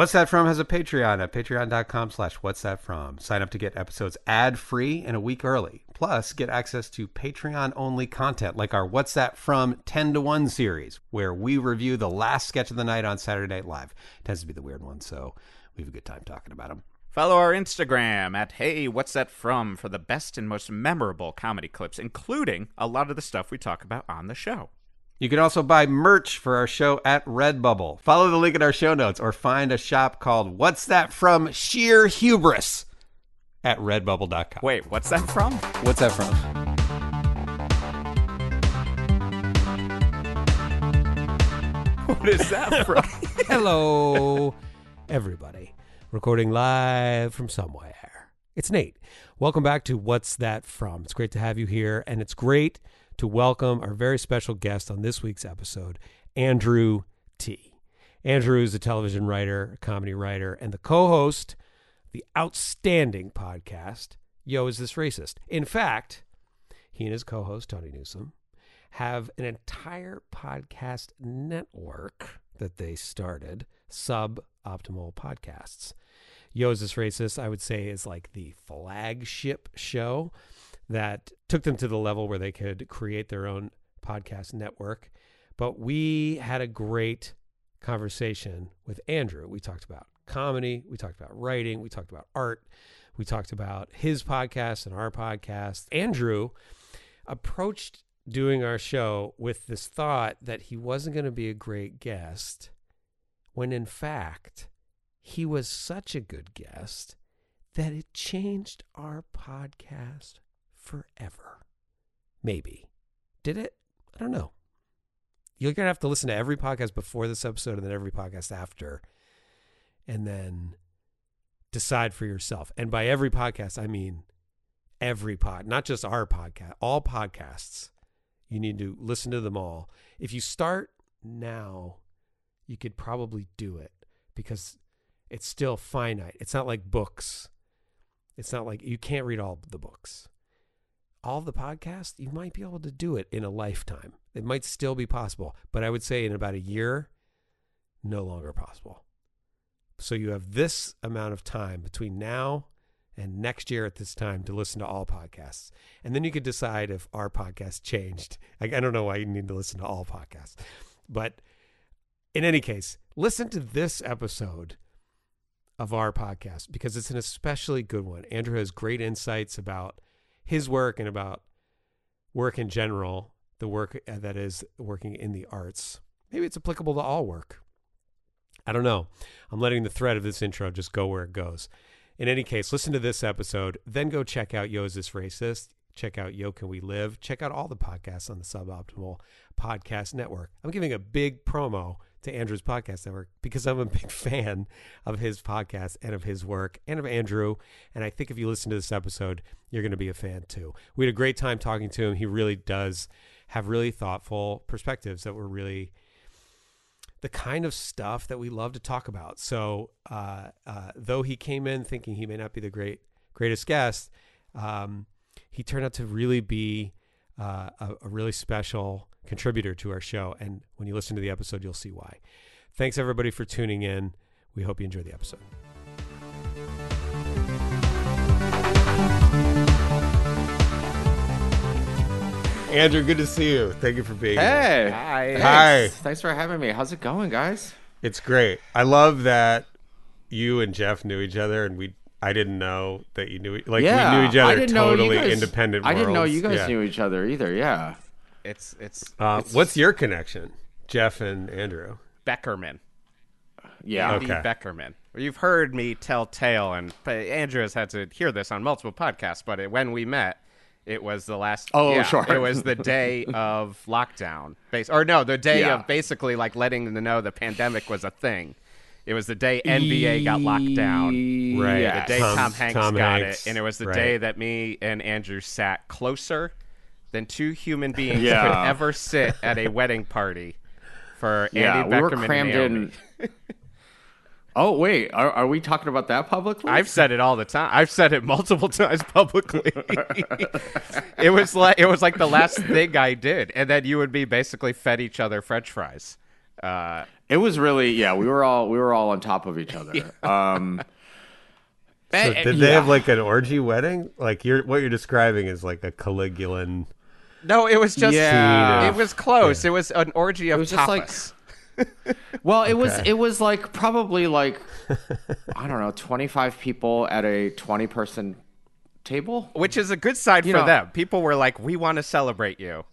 What's That From has a Patreon at patreon.com slash what's that from. Sign up to get episodes ad-free and a week early. Plus, get access to Patreon-only content like our What's That From 10 to 1 series, where we review the last sketch of the night on Saturday Night Live. It tends to be the weird one, so we have a good time talking about them. Follow our Instagram at Hey What's That From for the best and most memorable comedy clips, including a lot of the stuff we talk about on the show. You can also buy merch for our show at Redbubble. Follow the link in our show notes or find a shop called What's That From Sheer Hubris at redbubble.com. Wait, what's that from? What's that from? What is that from? Hello, everybody. Recording live from somewhere. It's Nate. Welcome back to What's That From? It's great to have you here, and it's great to welcome our very special guest on this week's episode, Andrew Ti. Andrew is a television writer, a comedy writer, and the co host the outstanding podcast, Yo, Is This Racist? In fact, he and his co host, Tony Newsom, have an entire podcast network that they started, Suboptimal Podcasts. Yo, Is This Racist? I would say is like the flagship show that took them to the level where they could create their own podcast network. But we had a great conversation with Andrew. We talked about comedy, we talked about writing, we talked about art, we talked about his podcast and our podcast. Andrew approached doing our show with this thought that he wasn't going to be a great guest, when in fact, he was such a good guest that it changed our podcast forever. Maybe. Did it? I don't know. You're going to have to listen to every podcast before this episode and then every podcast after, and then decide for yourself. And by every podcast, I mean every pod, not just our podcast, all podcasts. You need to listen to them all. If you start now, you could probably do it because it's still finite. It's not like books. It's not like you can't read all the books all the podcasts, you might be able to do it in a lifetime. It might still be possible, but I would say in about a year, no longer possible. So you have this amount of time between now and next year at this time to listen to all podcasts. And then you could decide if our podcast changed. I, I don't know why you need to listen to all podcasts. But in any case, listen to this episode of our podcast because it's an especially good one. Andrew has great insights about his work and about work in general, the work uh, that is working in the arts. Maybe it's applicable to all work. I don't know. I'm letting the thread of this intro just go where it goes. In any case, listen to this episode, then go check out Yo Is This Racist? Check out Yo Can We Live? Check out all the podcasts on the Suboptimal Podcast Network. I'm giving a big promo to Andrew's podcast network because I'm a big fan of his podcast and of his work and of Andrew. And I think if you listen to this episode, you're going to be a fan too. We had a great time talking to him. He really does have really thoughtful perspectives that were really the kind of stuff that we love to talk about. So, uh, uh, though he came in thinking he may not be the great greatest guest, um, he turned out to really be uh, a, a really special contributor to our show. And when you listen to the episode, you'll see why. Thanks everybody for tuning in. We hope you enjoy the episode. Andrew, good to see you. Thank you for being here. Hey. Hi. Hi. Thanks for having me. How's it going, guys? It's great. I love that you and Jeff knew each other, and we. I didn't know that you knew. Like yeah. we knew each other didn't know you totally guys- independent. I didn't know you guys Yeah. knew each other either. Yeah. It's it's Uh, what's your connection, Jeff and Andrew? Beckerman. Yeah. Andy Okay. Beckerman. You've heard me tell tale, and Andrew has had to hear this on multiple podcasts. But it, when we met, it was the last. Oh, yeah, sure. It was the day of lockdown, base or no, the day Yeah. of basically like letting them know the pandemic was a thing. It was the day NBA got locked down. Right. Yes. The day Tom- Tom, Hanks Tom got Hanks, it, and it was the right. day that me and Andrew sat closer than two human beings Yeah. could ever sit at a wedding party for Yeah. Andy we were Beckerman crammed and Naomi. in. oh wait, are, are we talking about that publicly? I've said it all the time. I've said it multiple times publicly. it was like it was like the last thing I did, and then you and me basically fed each other French fries. Uh, It was really yeah. We were all we were all on top of each other. Um, So did they yeah. have like an orgy wedding? Like you're what you're describing is like a Caligulan. no, it was just Yeah. it was close. It was an orgy of was just like- Well, it was it was like probably like I don't know, twenty five people at a twenty person table. which is a good sign You for know- them. People were like, "We want to celebrate you,"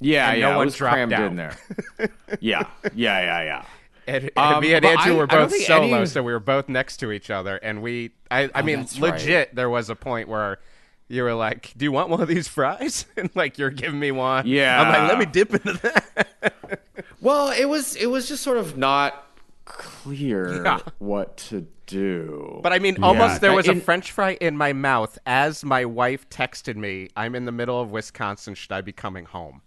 Yeah, And yeah, no one was dropped crammed out. in there. yeah, yeah, yeah, yeah. and, and Um, me and Andrew I- were both solo, any- so we were both next to each other, and we, I, I mean, Oh, that's right. legit. There was a point where you were like, "Do you want one of these fries?" and like you're giving me one. Yeah. I'm like, "Let me dip into that." Well, it was it was just sort of not clear Yeah. what to do. But I mean, almost there Uh, was a French fry in my mouth as my wife texted me, "I'm in the middle of Wisconsin. Should I be coming home?"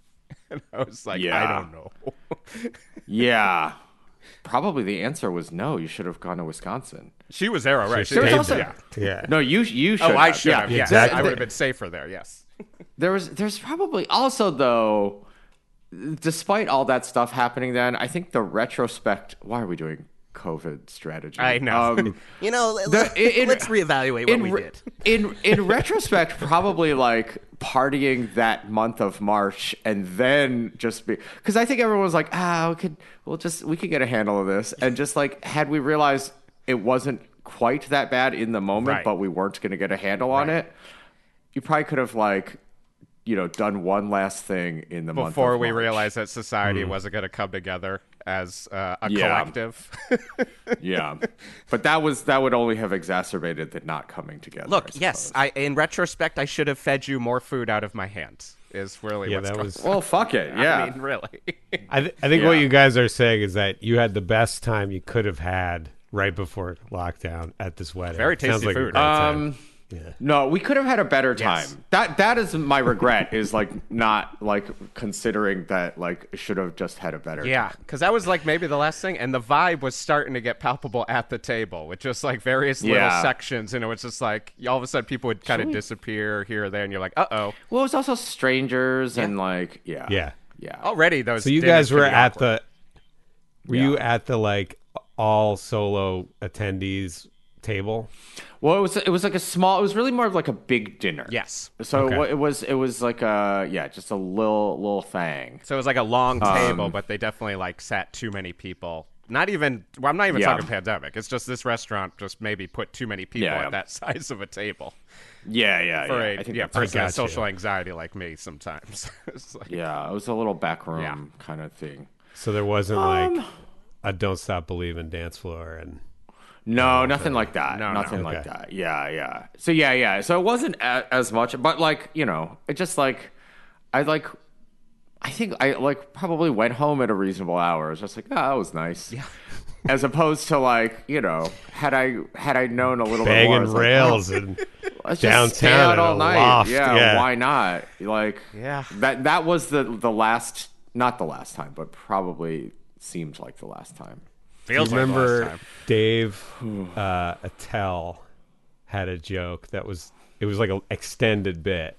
And I was like, "I don't know." yeah, probably the answer was no. You should have gone to Wisconsin. she was there already. She There was did, also- yeah. Yeah. No, you you oh, should. Oh, I should yeah, have. Yes, exactly. I would have been safer there. Yes. There was there's probably also though despite all that stuff happening then, I think the retrospect why are we doing COVID strategy? I know. Um, you know, the- in- let's reevaluate what in, we did. in in retrospect, probably like partying that month of March and then just be because I think everyone was like, ah, we could we'll just we could get a handle of this and just like had we realized it wasn't quite that bad in the moment, Right. but we weren't going to get a handle on Right. it, you probably could have like you know done one last thing in the month Before we realized that society wasn't going to come together as uh, a Yeah. collective. yeah, but that was that would only have exacerbated the not coming together. Look, I yes. I in retrospect, I should have fed you more food out of my hand. Is really Yeah, what's that going was. Well, fuck it. Yeah. I mean, really. I, th- I think what you guys are saying is that you had the best time you could have had right before lockdown at this wedding. Very tasty like food. great time. Um, yeah. No, we could have had a better time. Yes. That that is my regret. is like not like considering that like should have just had a better. yeah, because that was like maybe the last thing, and the vibe was starting to get palpable at the table with just like various little Yeah. sections, and it was just like all of a sudden people would kind of disappear here or there, and you're like, uh oh. Well, it was also strangers and like yeah, Yeah. yeah. Already those. So you guys were at awkward. the. Were you at the like all solo attendees table? Well, it was it was like a small. It was really more of like a big dinner. Yes. So Okay. it was it was like a yeah, just a little little thing. So it was like a long Um, table, but they definitely like sat too many people. Not even. Well, I'm not even Yeah. talking pandemic. It's just this restaurant just maybe put too many people Yeah. at that size of a table Yeah, yeah, for yeah. a I think yeah that's person with social anxiety like me. Sometimes. It's like- Yeah, it was a little back room Yeah. kind of thing. So there wasn't Um, like a "Don't Stop Believing" dance floor, and No, nothing like that. No, no. nothing like Okay. that. Yeah, yeah. So yeah, yeah. So it wasn't a, as much, but like you know, it just like I like. I think I like probably went home at a reasonable hour. It was just like, oh, that was nice. Yeah. As opposed to like you know, had I had I known a little bit more, I like, rails oh, and oh, let's just stay downtown out all night. loft, Yeah, yeah. why not? Like, Yeah. that that was the the last, not the last time, but probably seemed like the last time. Feels like the last remember time. Dave uh, Attell had a joke that was it was like an extended bit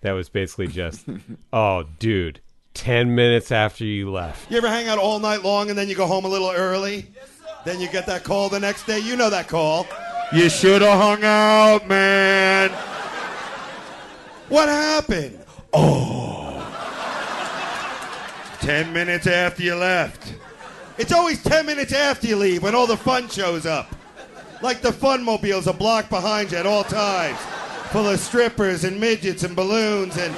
that was basically just, "Oh, dude, ten minutes after you left." You ever hang out all night long and then you go home a little early? Then you get that call the next day. You know that call. You should have hung out, man. What happened? Oh. Ten minutes after you left. It's always ten minutes after you leave when all the fun shows up. Like the fun mobiles a block behind you at all times. Full of strippers and midgets and balloons and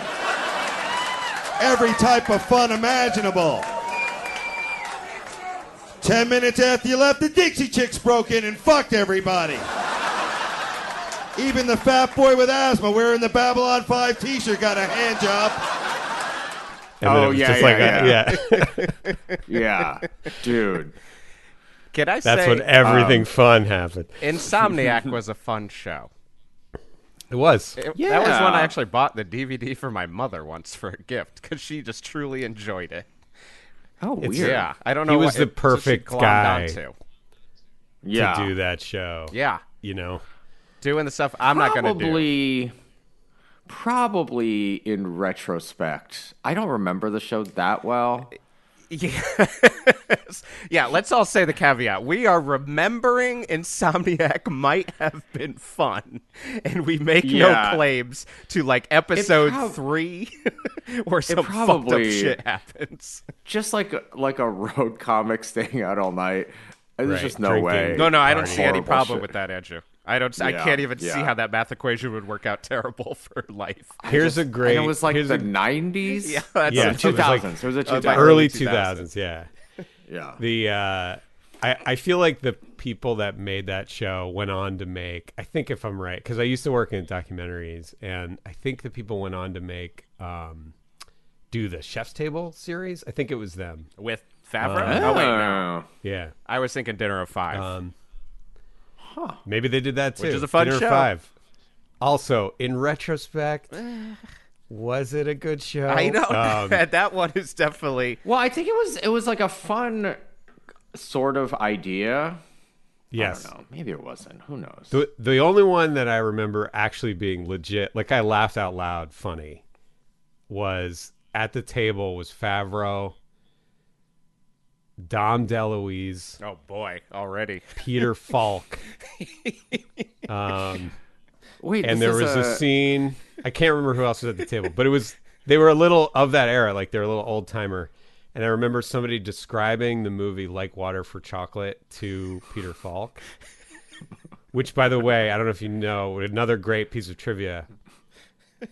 every type of fun imaginable. Ten minutes after you left, the Dixie Chicks broke in and fucked everybody. Even the fat boy with asthma wearing the Babylon 5 t shirt got a hand job. And Oh, yeah, just yeah, like a- yeah. Yeah, dude. Can I That's say when everything um, fun happened. Insomniac was a fun show? It was. It- That was when I actually bought the DVD for my mother once for a gift because she just truly enjoyed it. Oh, weird. Yeah, I don't know. He what was the it- perfect glommed guy. onto. yeah. to do that show. Yeah, You know, doing the stuff I'm not gonna do. Probably, probably in retrospect, I don't remember the show that well. Yes. yeah, let's all say the caveat. We are remembering Insomniac might have been fun, and we make Yeah. no claims to like episode prob- three where some fucked up probably- shit happens. Just like like a road comic staying out all night. There's Right, just no drinking. way. No, no, I don't see any problem shit. with that, Andrew. I don't. I can't even see how that math equation would work out terrible for life. Here's a great. And it was like the 90s? Yeah, that's Yeah, Or it was like- 2000s. it was a uh, 2000s. early 2000s. Yeah. Yeah. The uh, I I feel like the people that made that show went on to make. I think if I'm right, because I used to work in documentaries, and I think the people went on to make um, do the Chef's Table series. I think it was them. With Favreau. Uh, oh wait, no. Yeah. I was thinking Dinner of Five. Um, Maybe they did that too. Which is a fun Dinner show. Five. Also, in retrospect, was it a good show? I know Um, that that one is definitely. Well, I think it was it was like a fun sort of idea. yes. I don't know. Maybe it wasn't. Who knows? The the only one that I remember actually being legit, like I laughed out loud, funny, was at the table was Favreau, Dom DeLuise, Oh boy, already. Peter Falk, um, Wait, and there there is was a, scene. I can't remember who else was at the table, but it was they were a little of that era, like they're a little old timer. And I remember somebody describing the movie "Like Water for Chocolate" to Peter Falk, which, by the way, I don't know if you know, another great piece of trivia: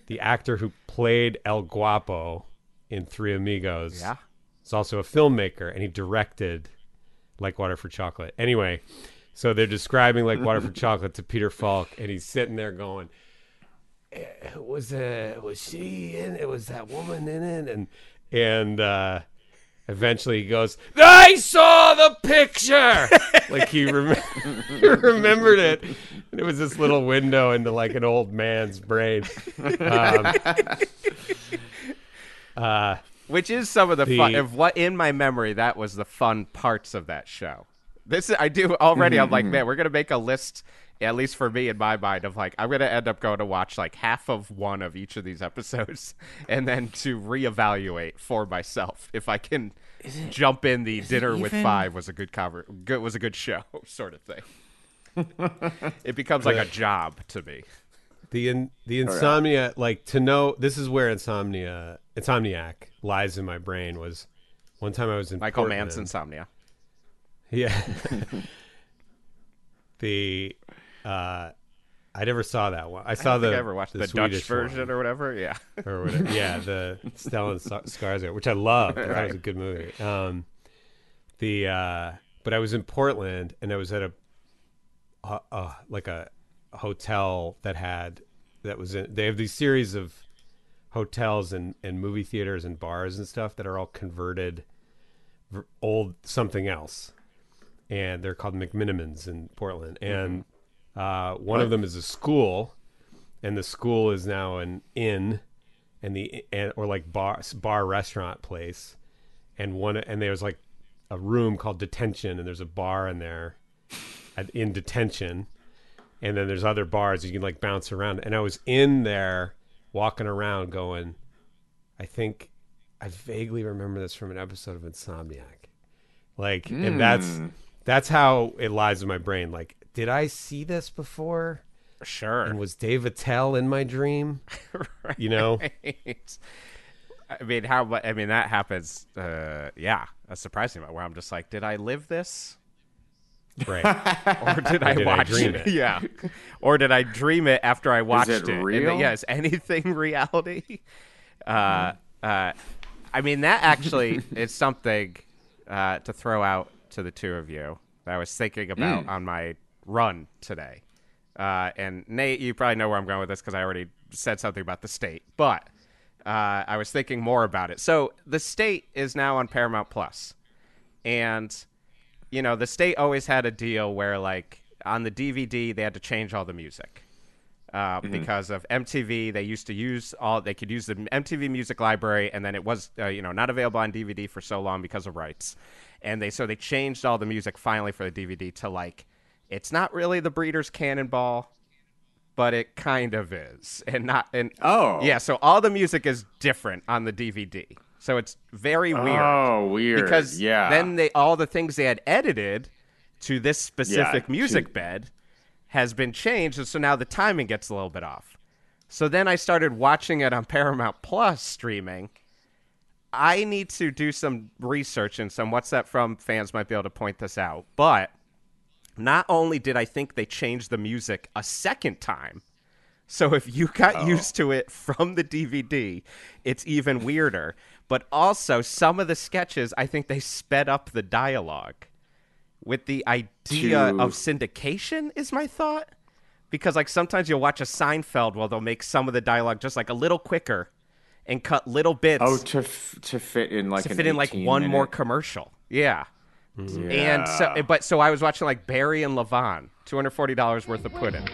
the actor who played El Guapo in Three Amigos, Yeah. Is also a filmmaker, and he directed "Like Water for Chocolate." Anyway, so they're describing "Like Water for Chocolate" to Peter Falk, and he's sitting there going, "Eh, "Was uh, was she in? It was that woman in it?" And and uh, eventually he goes, "I saw the picture." like he, rem- he remembered it, and it was this little window into like an old man's brain. Um, uh, Which is some of the, The- fun. Of what in my memory, that was the fun parts of that show. This I do already. I'm like, man, we're gonna make a list. At least for me in my mind, of like, I'm gonna end up going to watch like half of one of each of these episodes, and then to reevaluate for myself if I can jump in. The dinner with five was a good cover. Good was a good show, sort of thing. it becomes like a job to me. The in, the insomnia, like to know this is where insomnia, insomniac lies in my brain. Was one time I was in Michael Portland. Mann's insomnia. Yeah. the uh, I never saw that one. I saw I the I ever watched the, Dutch Swedish version one, or whatever. Yeah. or whatever. yeah, the Stellan Skarsgård, which I loved. I thought it was a good movie. Um, the uh, but I was in Portland and I was at a uh, uh, like a hotel that had that was in. They have these series of hotels and and movie theaters and bars and stuff that are all converted old something else, and they're called McMenamins in Portland. And uh, one of them is a school, and the school is now an inn, and the and or like bar bar restaurant place, and one and there's like a room called detention, and there's a bar in there, at, in detention, and then there's other bars you can like bounce around. And I was in there walking around going, I think I vaguely remember this from an episode of Insomniac. Like and that's that's how it lies in my brain. Like, did I see this before? Sure. And was Dave Attell in my dream? right. You know? I mean, how? I mean, that happens. Uh, yeah, a surprising. Where I'm just like, did I live this, Right. or did I did I watch dream it? it? Yeah, or did I dream it after I watched it it? Real? is anything reality? Uh, uh, I mean, that actually is something uh, to throw out to the two of you that I was thinking about on my run today. Uh, and Nate, you probably know where I'm going with this because I already said something about the state, but uh, I was thinking more about it. So the state is now on Paramount Plus, and you know the state always had a deal where like on the DVD they had to change all the music uh, because of MTV. They used to use all they could use the MTV Music Library, and then it was uh, you know not available on DVD for so long because of rights. And they so they changed all the music finally for the DVD to like it's not really the Breeders' Cannonball, but it kind of is, and not and Oh. yeah. So all the music is different on the DVD. So it's very weird. Oh, weird. because yeah. then they all the things they had edited to this specific to- music bed has been changed, and so now the timing gets a little bit off. So then I started watching it on Paramount Plus streaming. I need to do some research and some what's that from fans might be able to point this out. But not only did I think they changed the music a second time, so if you got Oh. used to it from the DVD, it's even weirder. But also, some of the sketches, I think they sped up the dialogue with the idea To- of syndication, is my thought. Because, like, sometimes you'll watch a Seinfeld where they'll make some of the dialogue just like a little quicker and cut little bits oh, to f- to fit in like to an fit in like 18 one more commercial. Yeah. Yeah. And so, but so I was watching like Barry and Levon, two hundred forty dollars worth of pudding.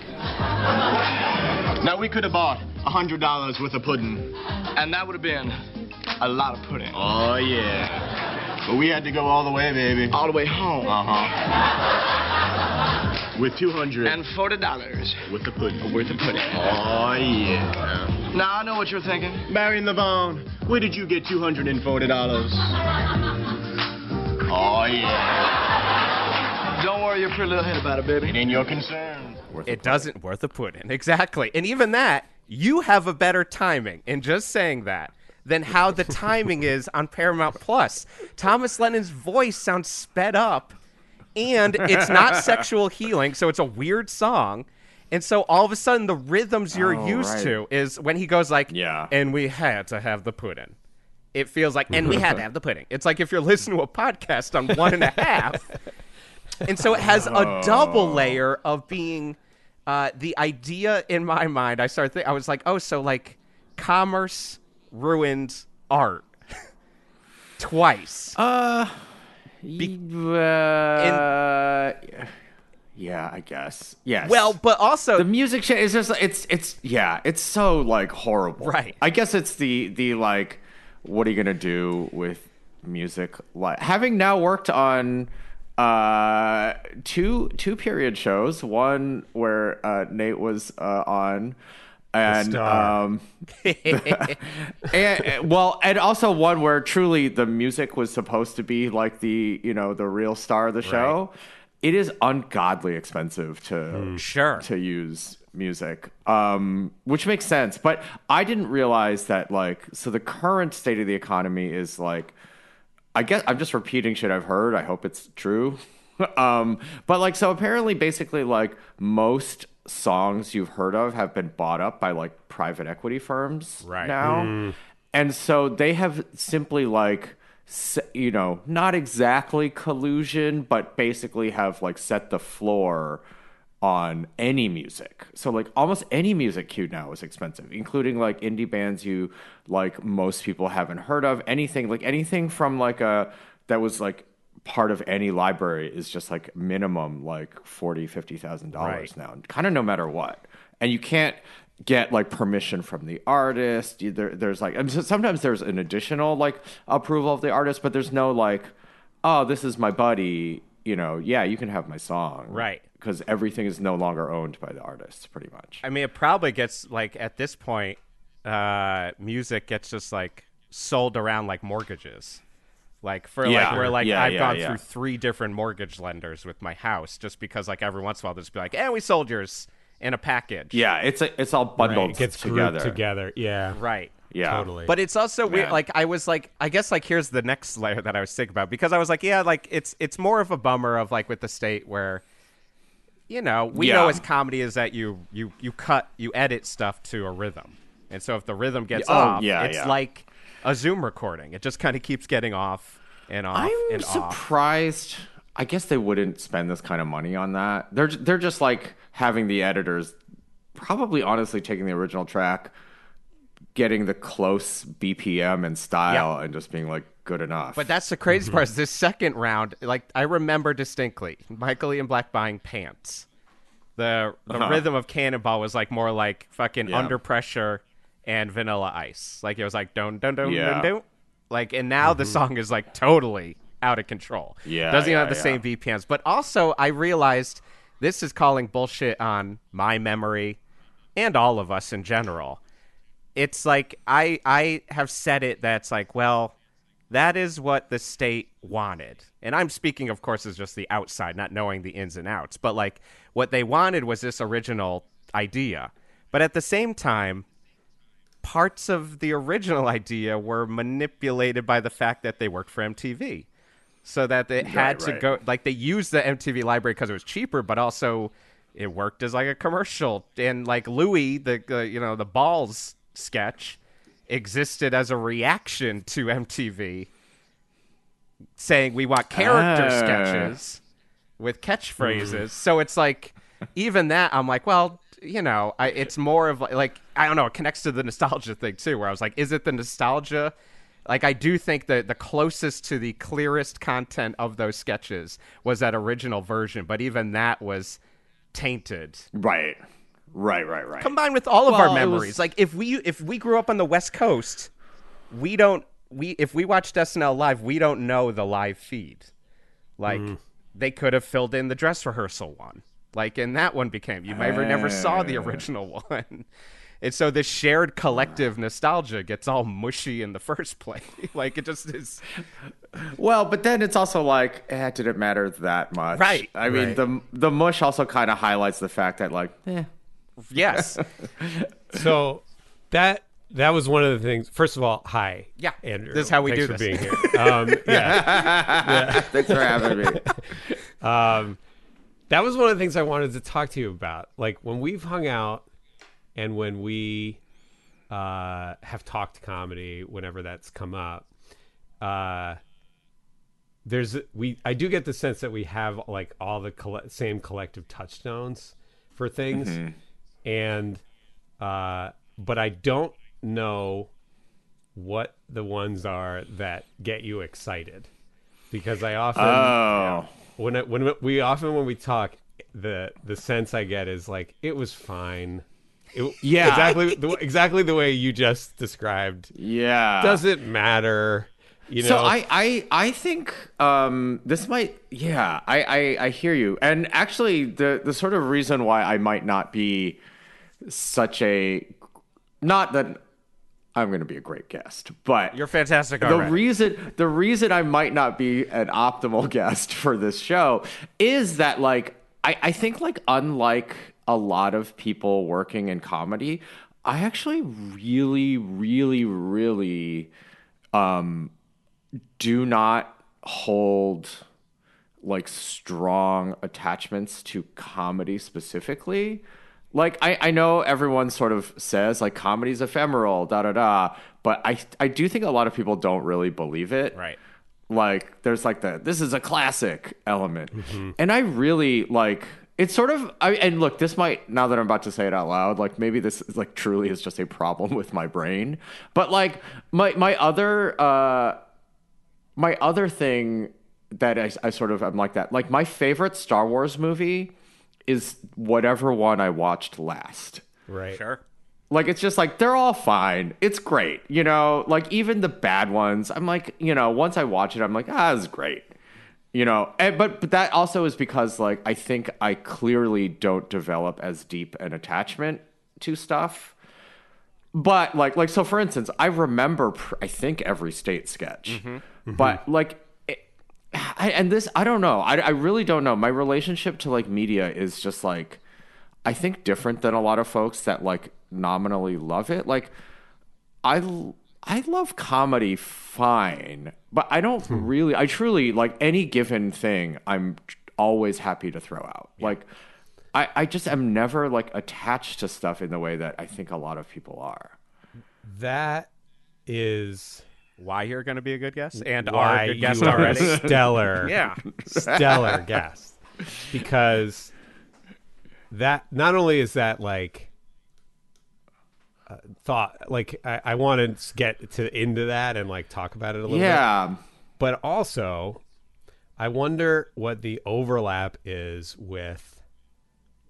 Now we could have bought a hundred dollars worth of pudding, and that would have been a lot of pudding. Oh yeah, but we had to go all the way, baby. All the way home. Uh huh. With two hundred and forty dollars worth of pudding. Worth of pudding. Oh yeah. Now I know what you're thinking. Barry and Levon, where did you get two hundred and forty dollars? Oh yeah. Don't worry your pretty little head about it, baby. It ain't your concern. It doesn't worth a pudding. Exactly. And even that, you have a better timing in just saying that than how the timing is on Paramount Plus. Thomas Lennon's voice sounds sped up and it's not sexual healing, so it's a weird song. And so all of a sudden the rhythms you're Oh, used right. to is when he goes like Yeah. and we had to have the pudding. It feels like and we had to have the pudding. It's like if you're listening to a podcast on one and a half. and so it has a double layer of being uh, the idea in my mind. I started thinking, I was like, oh, so like commerce ruined art twice. Uh, uh, yeah, I guess. Yes. well, but also the music is just it's it's yeah, it's so like horrible. Right. I guess it's the the like what are you going to do with music like having now worked on uh two two period shows, one where uh Nate was uh on and um and, well, and also one where truly the music was supposed to be like the you know the real star of the show. It is ungodly expensive to Sure. to use music, um, which makes sense. But I didn't realize that like so the current state of the economy is like I guess I'm just repeating shit I've heard. I hope it's true. um, but like, so apparently, basically, like most songs you've heard of have been bought up by like private equity firms Right. now, and so they have simply like, you know, not exactly collusion, but basically have like set the floor on any music. So like almost any music queued now is expensive, including like indie bands you like most people haven't heard of. Anything like anything from like a that was like part of any library is just like minimum like forty, fifty thousand dollars Right. now. Kind of no matter what. And you can't get like permission from the artist. There, there's like and so sometimes there's an additional like approval of the artist, but there's no like, oh, this is my buddy. You know, yeah, you can have my song, Right. Because everything is no longer owned by the artist, pretty much. I mean, it probably gets like at this point, uh, music gets just like sold around like mortgages. Like for like Yeah. where like Yeah, I've yeah, gone yeah. through three different mortgage lenders with my house just because like every once in a while they'll just be like, "And we sold yours in a package." Yeah, it's a, it's all bundled It gets together. together. Yeah. Right. Yeah, Totally. But it's also weird. Man. Like I was like, I guess like here's the next layer that I was thinking about because I was like, yeah, like it's it's more of a bummer of like with the state where, you know, we Yeah. know as comedy is that you you you cut you edit stuff to a rhythm, and so if the rhythm gets oh, off, yeah, it's yeah. like a Zoom recording. It just kind of keeps getting off and off I'm and off. surprised. I guess they wouldn't spend this kind of money on that. They're they're just like having the editors, probably honestly taking the original track, getting the close BPM and style, and just being like good enough. But that's the crazy part. Is this second round, like I remember distinctly, Michael Ian Black buying pants. The the Uh-huh. rhythm of Cannonball was like more like fucking Yeah. under pressure and Vanilla Ice. Like it was like don't don't don't Yeah. don't don't. Like and now the mm-hmm. song is like totally out of control. Yeah, doesn't even have the yeah. same BPMs. But also I realized this is calling bullshit on my memory and all of us in general. it's like I I have said it that's like, well, that is what the state wanted. And I'm speaking of course as just the outside, not knowing the ins and outs, but like what they wanted was this original idea. But at the same time, parts of the original idea were manipulated by the fact that they worked for MTV. So that it had to right. go like they used the MTV library because it was cheaper, but also it worked as like a commercial. And like Louis, the uh, you know the balls sketch existed as a reaction to MTV saying we want character Ah. sketches with catchphrases. So it's like even that I'm like, well, you know, I, it's more of like, like I don't know, it connects to the nostalgia thing too, where I was like, is it the nostalgia? Like I do think that the closest to the clearest content of those sketches was that original version, but even that was tainted Right. Right, right, right. combined with all of Well, our memories. was- Like if we if we grew up on the West Coast, we don't we if we watched SNL live, we don't know the live feed. Like mm. they could have filled in the dress rehearsal one. Like and that one became you never never saw the original one. And so this shared collective nostalgia gets all mushy in the first place. like it just is Well, but then it's also like, eh, did it matter that much? Right. I mean, Right. the the mush also kind of highlights the fact that like, eh, yes. So that that was one of the things. First of all, hi. Yeah, Andrew. this is how we Thanks do for this. being here. Um, yeah. thanks for having me. Um, that was one of the things I wanted to talk to you about. Like when we've hung out and when we uh, have talked comedy, whenever that's come up, uh, there's we I do get the sense that we have like all the colle- same collective touchstones for things, and uh, but I don't know what the ones are that get you excited. Because I often Oh, when it, when we often when we talk, the the sense I get is like it was fine. It, Yeah. exactly the, exactly the way you just described. yeah. Doesn't matter, you know. So I, I I think um, this might yeah I, I I hear you and actually the the sort of reason why I might not be such a not that I'm going to be a great guest but You're fantastic the already. reason the reason I might not be an optimal guest for this show is that like I, I think like unlike a lot of people working in comedy, I actually really, really, really um do not hold like strong attachments to comedy specifically. Like I, I know everyone sort of says like comedy's ephemeral, da da da, but I I do think a lot of people don't really believe it. Right. Like there's like the this is a classic element. And I really like it's sort of I and look, this might now that I'm about to say it out loud, like maybe this is like truly is just a problem with my brain. But like my my other uh my other thing that I, I sort of I'm like that. Like my favorite Star Wars movie is whatever one I watched last. right. Sure. Like it's just like they're all fine. It's great, you know. Like even the bad ones, I'm like, you know, once I watch it, I'm like, ah, it's great, you know. And, but but that also is because like I think I clearly don't develop as deep an attachment to stuff. But like like so, for instance, I remember pr- I think every state sketch, but like. I, and this, I don't know. I, I really don't know. My relationship to like media is just like, I think different than a lot of folks that like nominally love it. Like I I love comedy fine, but I don't hmm. really I truly like any given thing I'm always happy to throw out. Like I I just am never like attached to stuff in the way that I think a lot of people are. That is Why you're going to be a good guest and are why a good guest you are already. a stellar, yeah. stellar guest because that not only is that like uh, thought like I, I want to get to into that and like talk about it a little bit Yeah. but also I wonder what the overlap is with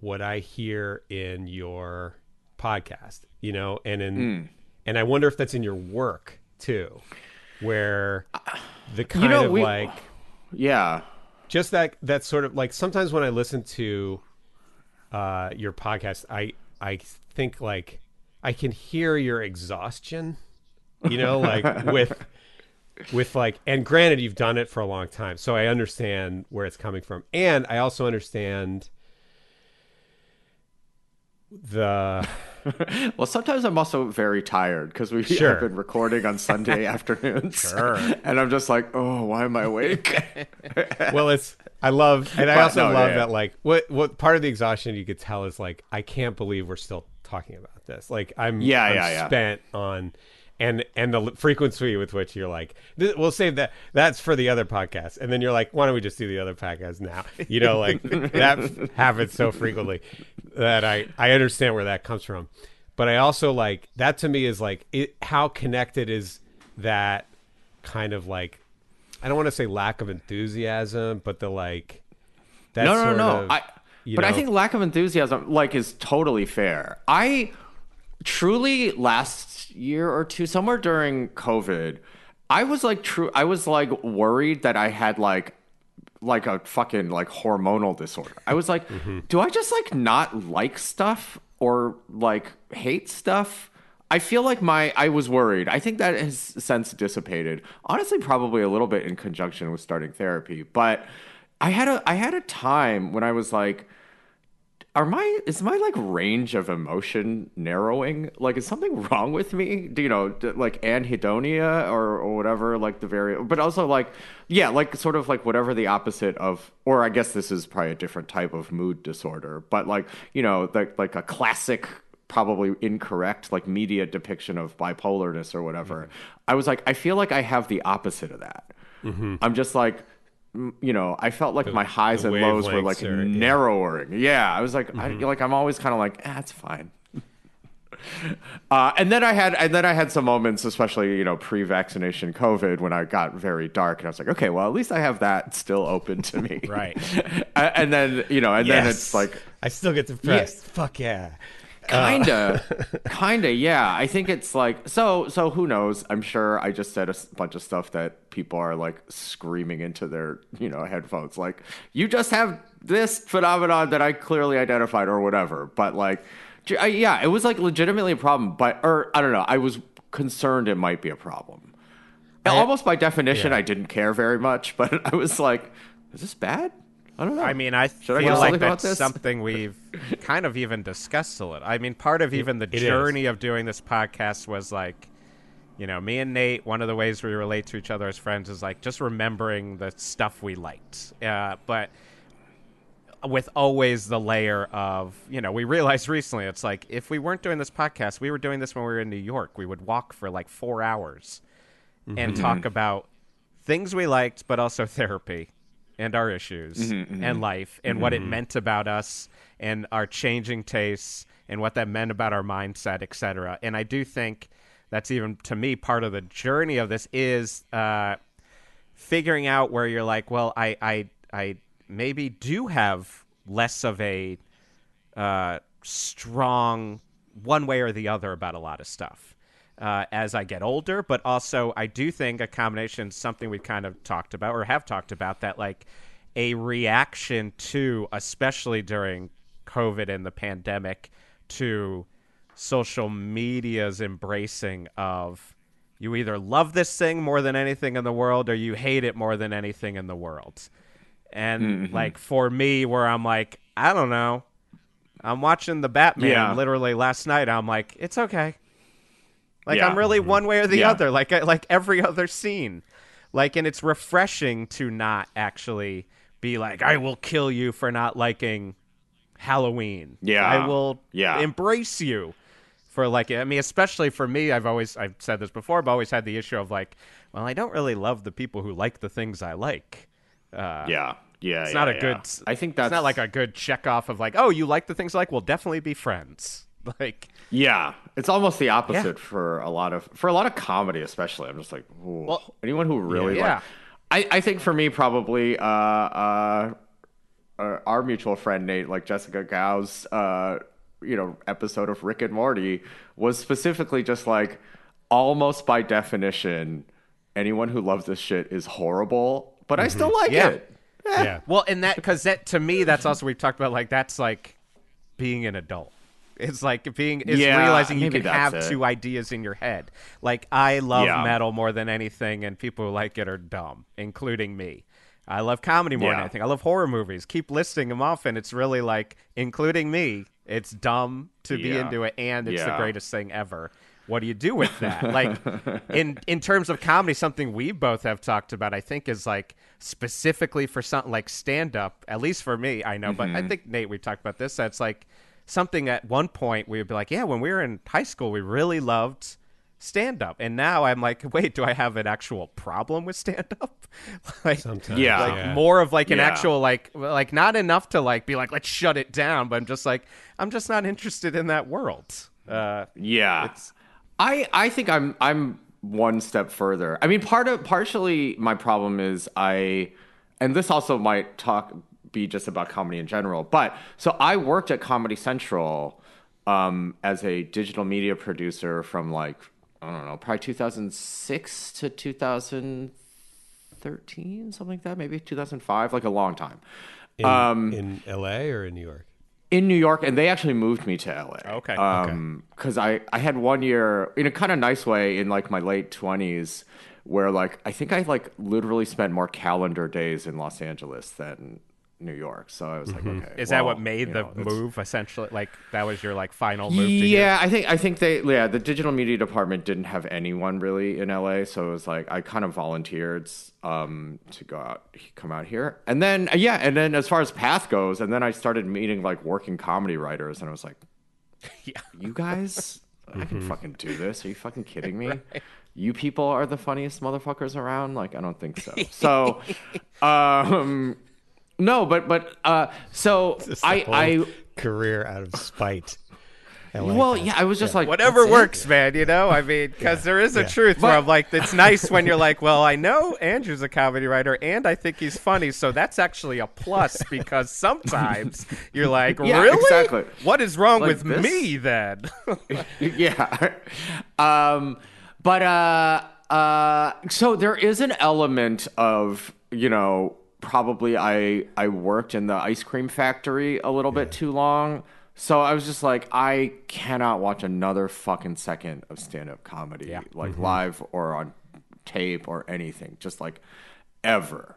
what I hear in your podcast, you know, and in and I wonder if that's in your work too, where the kind know, of we- like Yeah. just that that sort of like sometimes when I listen to uh, your podcast, I I think like I can hear your exhaustion. You know, like with with like and granted you've done it for a long time so i understand where it's coming from and i also understand the well, sometimes I'm also very tired because we Sure. have been recording on Sunday afternoons. Sure. And I'm just like, oh, why am I awake? well it's i love and i But also no, love yeah. that like what what part of the exhaustion you could tell is like i can't believe we're still talking about this like i'm Yeah, I'm yeah, yeah. spent on and and the frequency with which you're like we'll save that that's for the other podcast. And then you're like why don't we just do the other podcast now? You know like that happens so frequently that i i understand where that comes from. But i also like that to me is like it, how connected is that kind of like i don't want to say lack of enthusiasm but the like that no, no, no, of, I, but I think lack of enthusiasm, like, is totally fair. I truly last year or two, somewhere during COVID, I was like, true. I was like worried that I had like, like a fucking like hormonal disorder. I was like, Mm-hmm. do I just like not like stuff or like hate stuff? I feel like my I was worried. I think that has since dissipated. Honestly, probably a little bit in conjunction with starting therapy. But I had a I had a time when I was like, are my is my like range of emotion narrowing? Like, is something wrong with me? Do you know, like anhedonia or or whatever? Like the very, but also like, yeah, like sort of like whatever the opposite of, or I guess this is probably a different type of mood disorder. But like, you know, like like a classic probably incorrect like media depiction of bipolarness or whatever mm-hmm. i was like i feel like i have the opposite of that mm-hmm. i'm just like you know i felt like my highs and lows were like are- narrowing. Yeah i was like I, like i'm always kind of like ah, it's fine. Uh, and then I had, and then I had some moments, especially you know pre-vaccination COVID, when I got very dark, and I was like, okay, well, at least I have that still open to me, Right. And then you know, and then it's like, I still get depressed. Fuck yeah. Uh, kinda. Kinda yeah. I think it's like so so who knows? I'm sure i just said a bunch of stuff that people are like screaming into their you know headphones. Like you just have this phenomenon that i clearly identified or whatever. But like I- yeah it was like legitimately a problem but or i don't know. I was concerned it might be a problem. Almost by definition yeah. i didn't care very much but i was like is this bad i don't know I mean, I Should feel do like that's this? something we've kind of even discussed a little. I mean, part of even the it is. journey of doing this podcast was like, you know, me and Nate. One of the ways we relate to each other as friends is like just remembering the stuff we liked. Uh, but with always the layer of, you know, we realized recently it's like if we weren't doing this podcast, we were doing this when we were in New York. We would walk for like four hours and talk about things we liked, but also therapy and our issues and life and what it meant about us and our changing tastes and what that meant about our mindset, etc. And I do think that's even to me part of the journey of this is uh, figuring out where you're like, well, I, I, I maybe do have less of a uh, strong one way or the other about a lot of stuff uh, as I get older. But also, I do think a combination, something we've kind of talked about or have talked about, that like a reaction to, especially during COVID and the pandemic, to social media's embracing of you either love this thing more than anything in the world or you hate it more than anything in the world. And like for me, where I'm like, I don't know. I'm watching the Batman Yeah. literally last night. I'm like, it's okay. Like Yeah. I'm really one way or the Yeah. other. Like like every other scene. Like and it's refreshing to not actually be like, I will kill you for not liking Halloween. Yeah. I will Yeah. embrace you for like I mean, especially for me, I've always I've said this before, I've always had the issue of like, well, I don't really love the people who like the things I like. Uh, yeah yeah it's not a yeah. good. i think that's it's not like a good check off of like, oh, you like the things I like. We'll definitely be friends. Like, Yeah, it's almost the opposite Yeah. for a lot of for a lot of comedy, especially. I'm just like, ooh, Well, anyone who really yeah. like. I I think for me probably uh uh, uh our mutual friend Nate, like Jessica Gao's uh you know episode of Rick and Morty was specifically just like almost by definition, anyone who loves this shit is horrible, but I still like Yeah. it. Yeah. well, and that because that to me, that's also we've talked about. Like, that's like being an adult. It's like being is Yeah, realizing you can have it. two ideas in your head. Like I love Yeah. metal more than anything, and people who like it are dumb, including me. I love comedy more than anything. I love horror movies. Keep listing them off, and it's really like, including me, it's dumb to be into it, and it's the greatest thing ever. What do you do with that? like, in in terms of comedy, something we both have talked about, I think, is like specifically for something like stand up. At least for me, I know, but I mm-hmm. think Nate, we talked about this. That's like something at one point we would be like, yeah, when we were in high school, we really loved stand up, and now I'm like, wait, do I have an actual problem with stand up? like, Sometimes. Yeah. like more of like an Yeah. actual like like not enough to like be like let's shut it down, but I'm just like I'm just not interested in that world. Uh, Yeah. I I think I'm I'm one step further. I mean, part of partially my problem is I, and this also might talk be just about comedy in general. But so I worked at Comedy Central um, as a digital media producer from like I don't know, probably 2006 to 2013, something like that, maybe 2005, like a long time. In, Um, in L.A. or in New York? in New York, and they actually moved me to LA. Okay. Um, because I I had one year in a kind of nice way in like my late twenties, where like I think I like literally spent more calendar days in Los Angeles than New York. So I was like, okay, is that what made the know, move essentially? Like that was your like final move? To Yeah, I think I think they yeah the digital media department didn't have anyone really in LA, so it was like I kind of volunteered um, to go out come out here, and then uh, yeah, and then as far as path goes, and then I started meeting like working comedy writers, and I was like, Yeah. you guys, I can fucking do this. Are you fucking kidding me? You people are the funniest motherfuckers around. Like I don't think so. So, um, no, but but uh, so I I. career out of spite. I like Well, that. yeah, I was just like Whatever that's it. works, man. You know, I mean, because there is a yeah. truth where I'm like, it's nice when you're like, well, I know Andrew's a comedy writer, and I think he's funny, so that's actually a plus because sometimes you're like, Yeah, really? exactly. What is wrong Like with this? me then? yeah. Um, but uh, uh, so there is an element of you know probably I I worked in the ice cream factory a little bit too long. So I was just like, I cannot watch another fucking second of stand up comedy, Yeah. like live or on tape or anything, just like ever.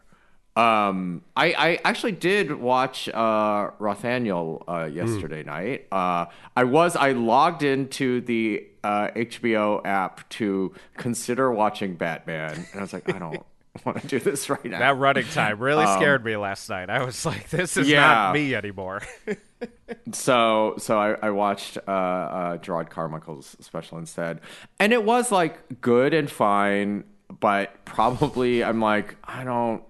Um, I, I actually did watch uh, Rothaniel uh, yesterday night. Uh, I was I logged into the uh, HBO app to consider watching Batman, and I was like, I don't want to do this right now. that running time really scared me last night. I was like, this is Um, yeah. not me anymore. so so I, I watched uh, uh, Jerrod Carmichael's special instead, and it was like good and fine, but probably I'm like I don't,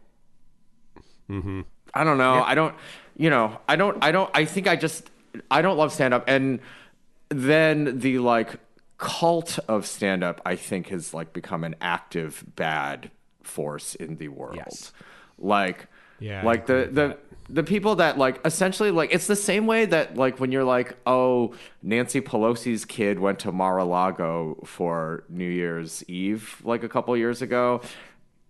I don't know, I don't, you know, I don't, I don't, I think I just I don't love stand up, and then the like cult of stand up I think has like become an active bad force in the world, Yes. like Yeah, like the the the people that like essentially like it's the same way that like when you're like oh Nancy Pelosi's kid went to Mar-a-Lago for New Year's Eve like a couple years ago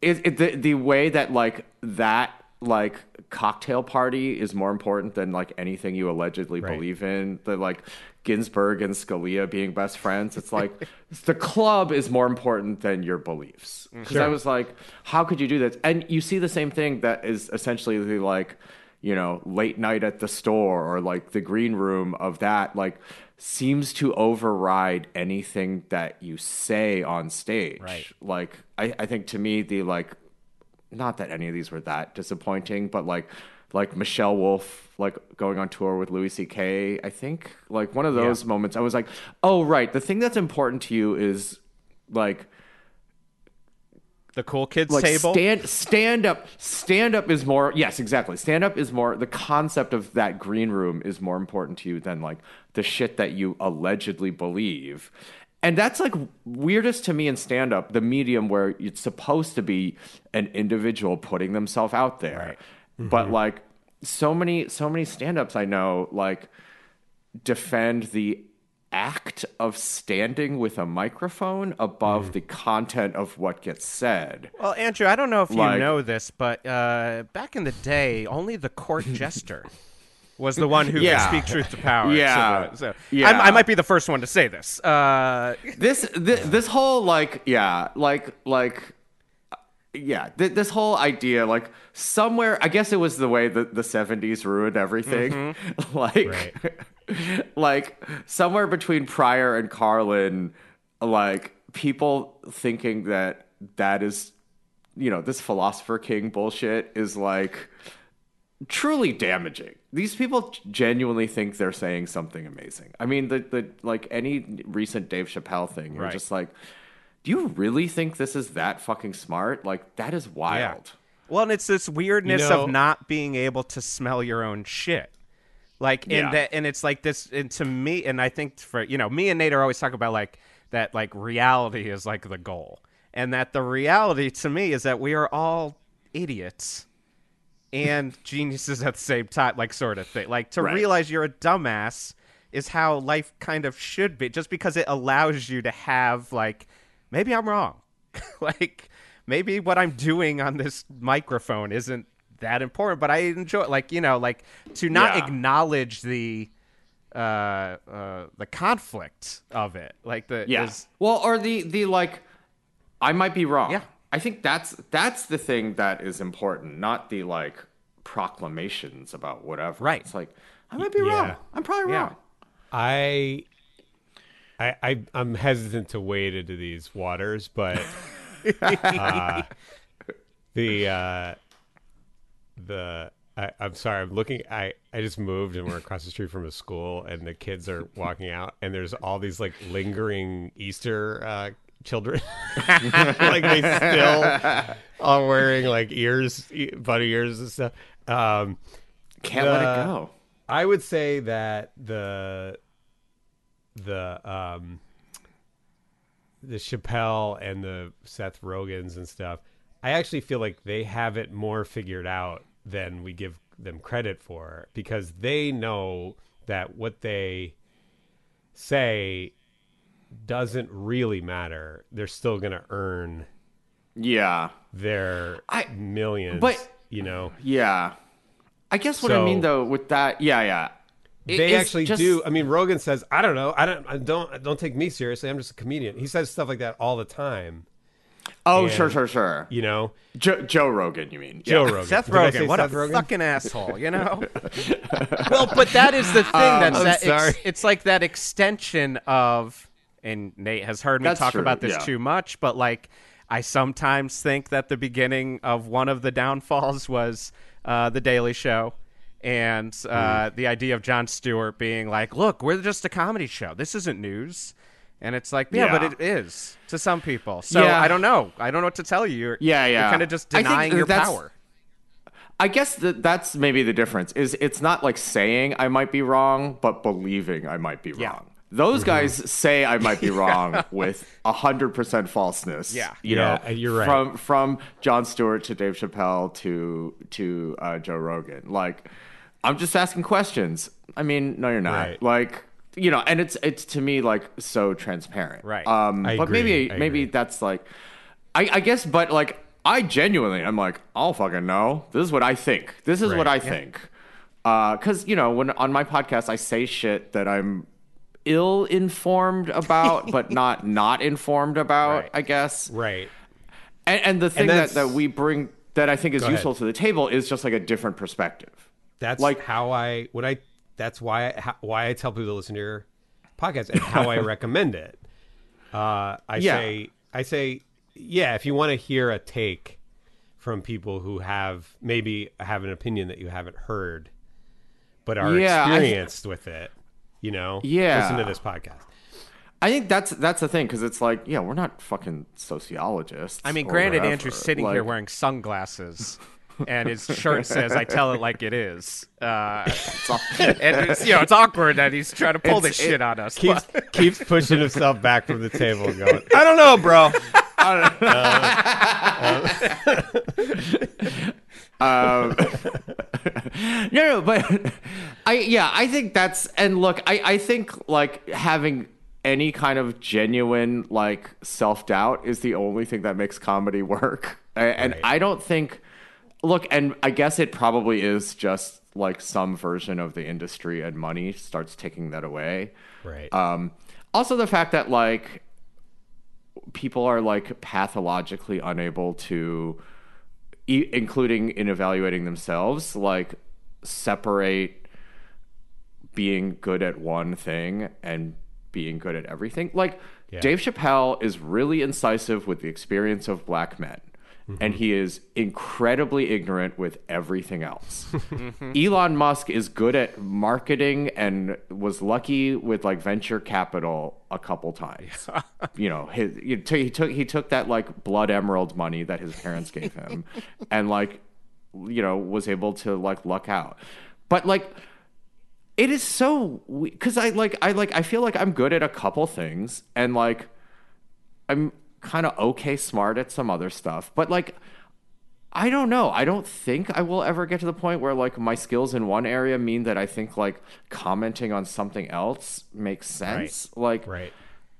it, it the the way that like that like cocktail party is more important than like anything you allegedly Right. believe in the like Ginsburg and Scalia being best friends it's like the club is more important than your beliefs. Mm. Because I was like how could you do this? And you see the same thing that is essentially the like you know late night at the store or like the green room of that like seems to override anything that you say on stage. Right. like I, I think to me the like not that any of these were that disappointing, but like like Michelle Wolf like going on tour with Louis C.K. I think. Like one of those moments I was like, oh right, the thing that's important to you is like the cool kids like table. stand stand up stand up is more yes exactly. Stand up is more the concept of that green room is more important to you than like the shit that you allegedly believe. And that's like weirdest to me in stand up the medium where it's supposed to be an individual putting themselves out there. But mm-hmm. like so many so many stand ups i know like defend the act of standing with a microphone above the content of what gets said. Well, Andrew, I don't know if you know this, but uh, back in the day, only the court jester was the one who Yeah. could speak truth to power. Yeah. So, so Yeah. I'm- I might be the first one to say this. Uh, this this, this whole like yeah like like yeah th- this whole idea like somewhere i guess it was the way that the 70s ruined everything mm-hmm. like like somewhere between pryor and carlin like people thinking that that is you know this philosopher king bullshit is like truly damaging. These people genuinely think they're saying something amazing. I mean, the the like any recent Dave Chappelle thing, you're Right. just like, do you really think this is that fucking smart? Like that is wild. Well, and it's this weirdness You know- of not being able to smell your own shit. Like and Yeah. that and it's like this and to me and I think for you know, me and Nate are always talking about like that like reality is like the goal. And that the reality to me is that we are all idiots and geniuses at the same time, like sort of thing. Like to Right. realize you're a dumbass is how life kind of should be, just because it allows you to have like maybe I'm wrong, like maybe what I'm doing on this microphone isn't that important, but I enjoy like you know like to not Yeah. acknowledge the uh uh the conflict of it like the Yeah. is- well, or the the like, I might be wrong. Yeah. I think that's that's the thing that is important, not the like proclamations about whatever. Right. It's like I might be Yeah. wrong. I'm probably Yeah. wrong. I, I, I, I'm hesitant to wade into these waters, but uh, the uh, the I, I'm sorry, I'm looking. I I just moved and we're across the street from a school, and the kids are walking out, and there's all these like lingering Easter uh, children, like they still are wearing like ears, bunny ears and stuff. Um, Can't let it go. I would say that the the um the Chappelle and the Seth Rogens and stuff, I actually feel like they have it more figured out than we give them credit for because they know that what they say doesn't really matter. They're still going to earn Yeah. their I- millions, but- you know. Yeah. I guess what I mean though with that, yeah, yeah. It- they it's actually just- do. I mean, Rogan says, "I don't know. I don't. I don't. Don't take me seriously. I'm just a comedian." He says stuff like that all the time. Oh, and- sure, sure, sure. You know, Jo- Joe Rogan, you mean? Joe Yeah. Rogan. Seth Did I say Rogen, what Seth a Rogen? fucking asshole, you know? well, but that is the thing that's I'm that sorry. It's, it's like that extension of and Nate has heard me That's talk true, about this yeah. too much, but like I sometimes think that the beginning of one of the downfalls was uh, the Daily Show. And uh, Hmm. the idea of Jon Stewart being like, "Look, we're just a comedy show. This isn't news," and it's like, "Yeah, but it is to some people." So Yeah. I don't know. I don't know what to tell you. You're, Yeah, yeah. You're kind of just denying your power. I guess that that's maybe the difference. Is it's not like saying I might be wrong, but believing I might be Yeah. wrong. Those Mm-hmm. guys say I might be wrong with hundred percent falseness. Yeah. you Yeah, know, you're right. From from Jon Stewart to Dave Chappelle to to uh, Joe Rogan. Like, I'm just asking questions. I mean, no, you're not. Right. Like, you know, and it's it's to me like so transparent. Right. Um, I but agree. maybe I maybe agree. that's like I, I guess, but like I genuinely, I'm like, I'll fucking know. This is what I think. This is what Right. I think. Because you know, when on my podcast I say shit that I'm ill informed about, but not not informed about. Right. I guess. right? And, and the thing that's- that that we bring that I think is Go useful ahead. to the table is just like a different perspective. That's Like- like how I when I. That's why I, how, why I tell people to listen to your podcast and how I recommend it. Uh, I Yeah. say I say yeah. If you want to hear a take from people who have maybe have an opinion that you haven't heard, but are Yeah, I- experienced with it, you know, Yeah. listen to this podcast. I think that's that's the thing because it's like, yeah, we're not fucking sociologists. I mean, granted, whatever. Andrew's sitting here wearing sunglasses, and his shirt says "I tell it like it is." Uh, and it's, you know, it's awkward that he's trying to pull It's- this it shit on us. Keeps keeps pushing himself back from the table, and going, I don't know, bro. um, no, no, but I yeah, I think that's and look, I I think like having any kind of genuine like self doubt is the only thing that makes comedy work, and Right. I don't think. Look, and I guess it probably is just like some version of the industry and money starts taking that away. Right. Um, also, the fact that like people are like pathologically unable to, e- including in evaluating themselves, like separate being good at one thing and being good at everything. Like Dave Chappelle is really incisive with the experience of black men. Mm-hmm. And he is incredibly ignorant with everything else. Mm-hmm. Elon Musk is good at marketing and was lucky with like venture capital a couple times. you know, his, he took he took he took that like blood emerald money that his parents gave him, and like, you know, was able to like luck out. But like, it is so because I like I like I feel like I'm good at a couple things, and like, I'm kind of okay smart at some other stuff, but like. I don't know. I don't think I will ever get to the point where like my skills in one area mean that I think like commenting on something else makes sense. Like right.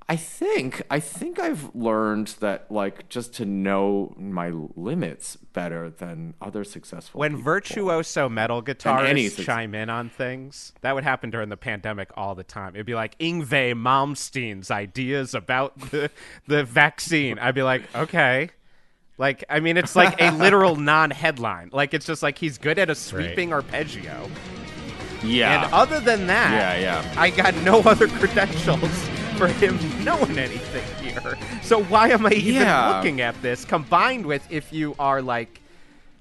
I think I think I've learned that like just to know my limits better than other successful when people. virtuoso metal guitarists chime in on things, that would happen during the pandemic all the time. It'd be like Yngwie Malmsteen's ideas about the the vaccine. I'd be like, okay. Like, I mean, it's like a literal non-headline. Like, it's just like he's good at a sweeping arpeggio. yeah And other than that, Yeah, yeah. I got no other credentials for him knowing anything here. So why am I even Yeah. looking at this? Combined with if you are like,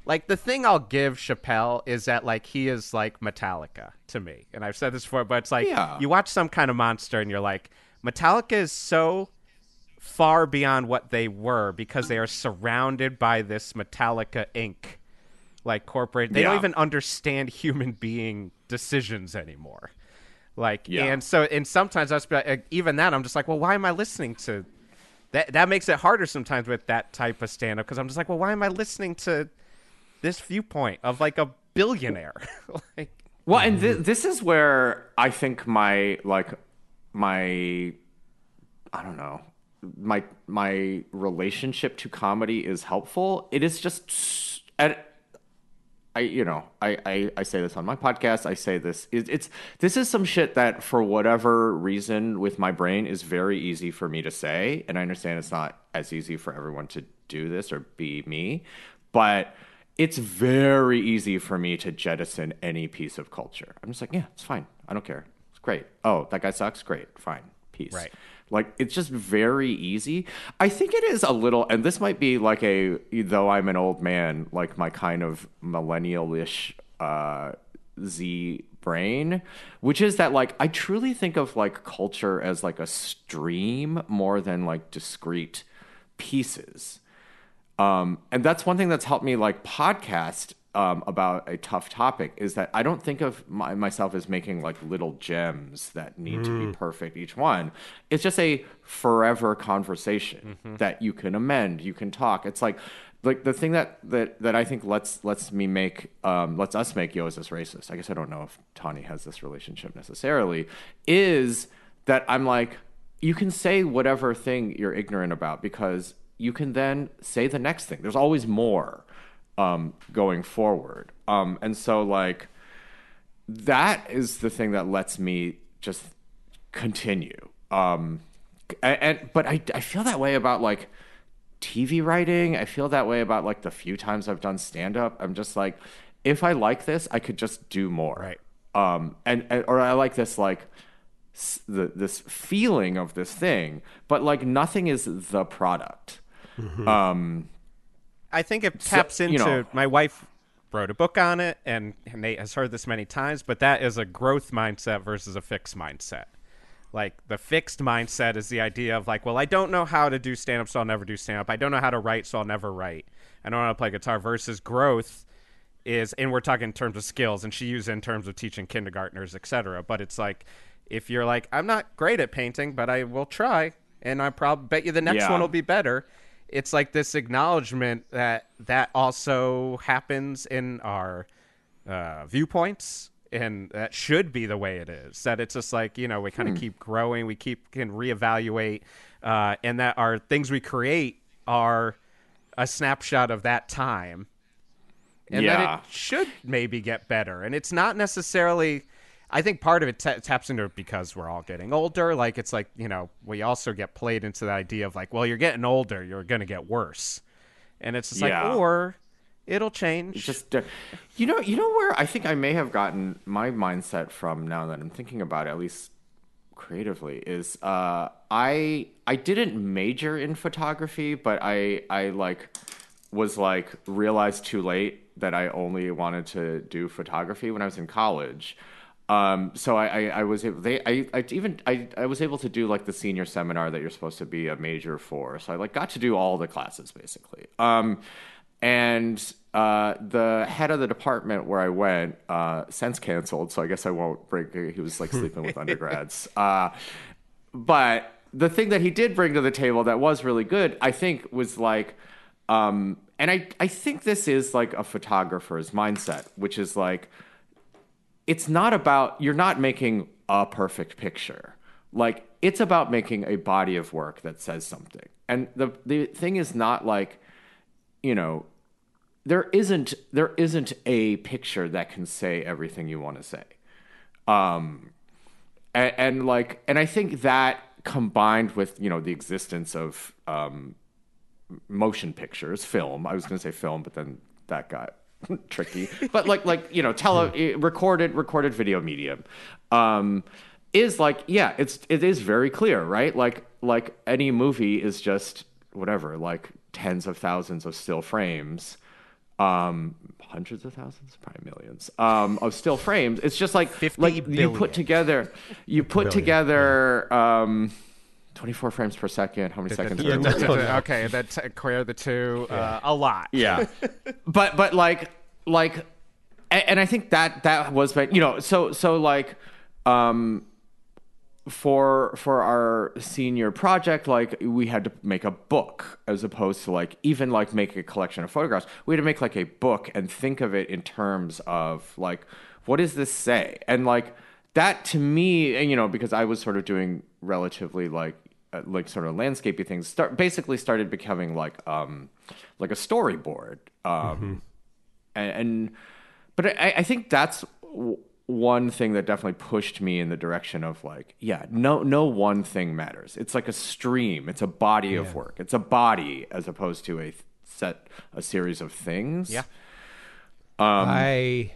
like the thing I'll give Chappelle is that like he is like Metallica to me, and I've said this before, but it's like Yeah. you watch some kind of monster and you're like, Metallica is so far beyond what they were because they are surrounded by this Metallica Inc. Like corporate, they don't even understand human being decisions anymore. Like, Yeah. and so, and sometimes I was like, even that, I'm just like, well, why am I listening to that? That makes it harder sometimes with that type of stand up because I'm just like, well, why am I listening to this viewpoint of like a billionaire? like, Well, and th- this is where I think my like my I don't know my my relationship to comedy is helpful. It is just at I you know I, I I say this on my podcast. I say this it, it's this is some shit that for whatever reason with my brain is very easy for me to say, and I understand it's not as easy for everyone to do this or be me, but it's very easy for me to jettison any piece of culture. I'm just like, yeah, it's fine. I don't care. It's great. Oh, that guy sucks. Great. Fine. Peace. Right. Like it's just very easy. I think it is a little, and this might be like a though I'm an old man, like my kind of millennial-ish uh, Z brain, which is that like I truly think of like culture as like a stream more than like discrete pieces. Um, and that's one thing that's helped me like podcast um, about a tough topic is that I don't think of my, myself as making like little gems that need to be perfect each one. It's just a forever conversation that you can amend, you can talk. It's like like the thing that that that I think lets lets me make um, lets us make yo is this racist. I guess I don't know if Tawny has this relationship necessarily. Is that I'm like you can say whatever thing you're ignorant about because you can then say the next thing. There's always more um, going forward. Um, and so, like, that is the thing that lets me just continue. Um, and, and but I, I feel that way about like TV writing. I feel that way about like the few times I've done stand up. I'm just like, if I like this, I could just do more. Right. Um, and, and or I like this like s- the this feeling of this thing, but like nothing is the product. Um, I think it taps you into know- my wife wrote a book on it, and Nate has heard this many times. But that is a growth mindset versus a fixed mindset. Like the fixed mindset is the idea of like, well, I don't know how to do stand up, so I'll never do stand up. I don't know how to write, so I'll never write. I don't know how to play guitar. Versus growth is, and we're talking in terms of skills, and she used it in terms of teaching kindergartners, etc. But it's like, if you're like, I'm not great at painting, but I will try, and I probably bet you the next Yeah. one will be better. It's like this acknowledgement that that also happens in our uh, viewpoints, and that should be the way it is. That it's just like you know we kind of keep growing, we keep can reevaluate, uh, and that our things we create are a snapshot of that time and Yeah. that it should maybe get better. And it's not necessarily. I think part of it ta taps into because we're all getting older. Like it's like you know we also get played into the idea of like, well, you're getting older, you're going to get worse, and it's just Yeah. like, or it'll change. just uh, you know you know where i think i may have gotten my mindset from now that i'm thinking about it at least creatively is uh i i didn't major in photography but i i like was like realized too late that i only wanted to do photography when i was in college um, so I, I, I was able, they, I, I even, I, I was able to do like the senior seminar that you're supposed to be a major for. So I like got to do all the classes basically. Um, and uh, the head of the department where I went uh, since canceled, so I guess I won't bring. He was like sleeping with undergrads. Uh, but the thing that he did bring to the table that was really good, I think, was like, um, and I I think this is like a photographer's mindset, which is like, it's not about you're not making a perfect picture. Like it's about making a body of work that says something. And the the thing is not like, you know, there isn't there isn't a picture that can say everything you want to say. Um and, and like and I think that combined with, you know, the existence of um motion pictures, film. I was going to say film, but then that got tricky. But like like you know, tele eh, recorded recorded video medium um, is like yeah, it's it is very clear, right? Like like any movie is just whatever, like tens of thousands of still frames. Um, hundreds of thousands, probably millions um, of still frames. It's just like 50 like you put together, you put together um, twenty four frames per second. How many seconds? yeah, are no, no, no. okay, that t- clear the two uh, a lot. yeah but but like like a- and i think that that was my you know so so like um for for our senior project like we had to make a book as opposed to like even like make a collection of photographs we had to make like a book and think of it in terms of like what does this say and like that to me and, you know because i was sort of doing relatively like uh, like sort of landscapey things start basically started becoming like um like a storyboard um and, and but I, I think that's w- one thing that definitely pushed me in the direction of like yeah no no one thing matters. It's like a stream. It's a body of work. It's a body as opposed to a set a series of things. Yeah. I,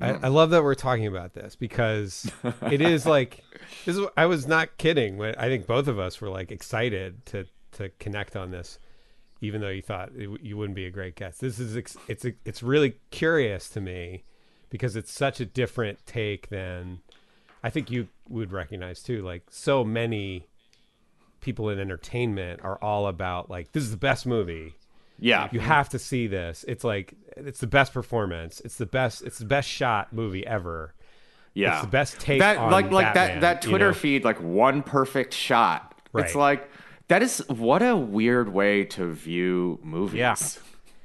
I I love that we're talking about this because it is like this is I was not kidding when I think both of us were like excited to to connect on this even though you thought it, you wouldn't be a great guest. This is ex- it's it's really curious to me because it's such a different take than I think you would recognize too. Like so many people in entertainment are all about like this is the best movie yeah you have to see this. It's like it's the best performance. It's the best. It's the best shot movie ever. yeah It's the best take that on like like Batman, that that you twitter know? feed like one perfect shot Right. it's like that is what a weird way to view movies Yeah.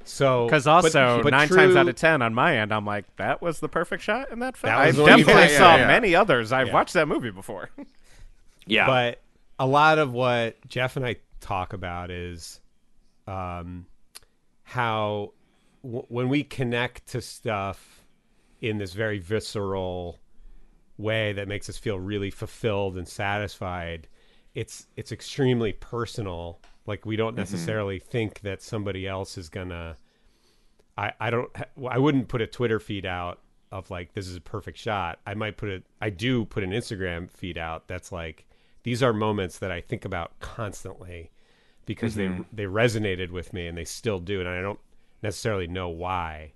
So Because also but nine true- times out of ten on my end, I'm like, that was the perfect shot in that film. That I was the one you definitely picked. saw Yeah, yeah. many others. I've Yeah. watched that movie before. yeah But a lot of what Jeff and I talk about is um, how w- when we connect to stuff in this very visceral way that makes us feel really fulfilled and satisfied, it's it's extremely personal. Like we don't mm-hmm. necessarily think that somebody else is gonna. I I don't. I wouldn't put a Twitter feed out of like this is a perfect shot. I might put it. I do put an Instagram feed out that's like these are moments that I think about constantly because they they resonated with me and they still do, and I don't necessarily know why,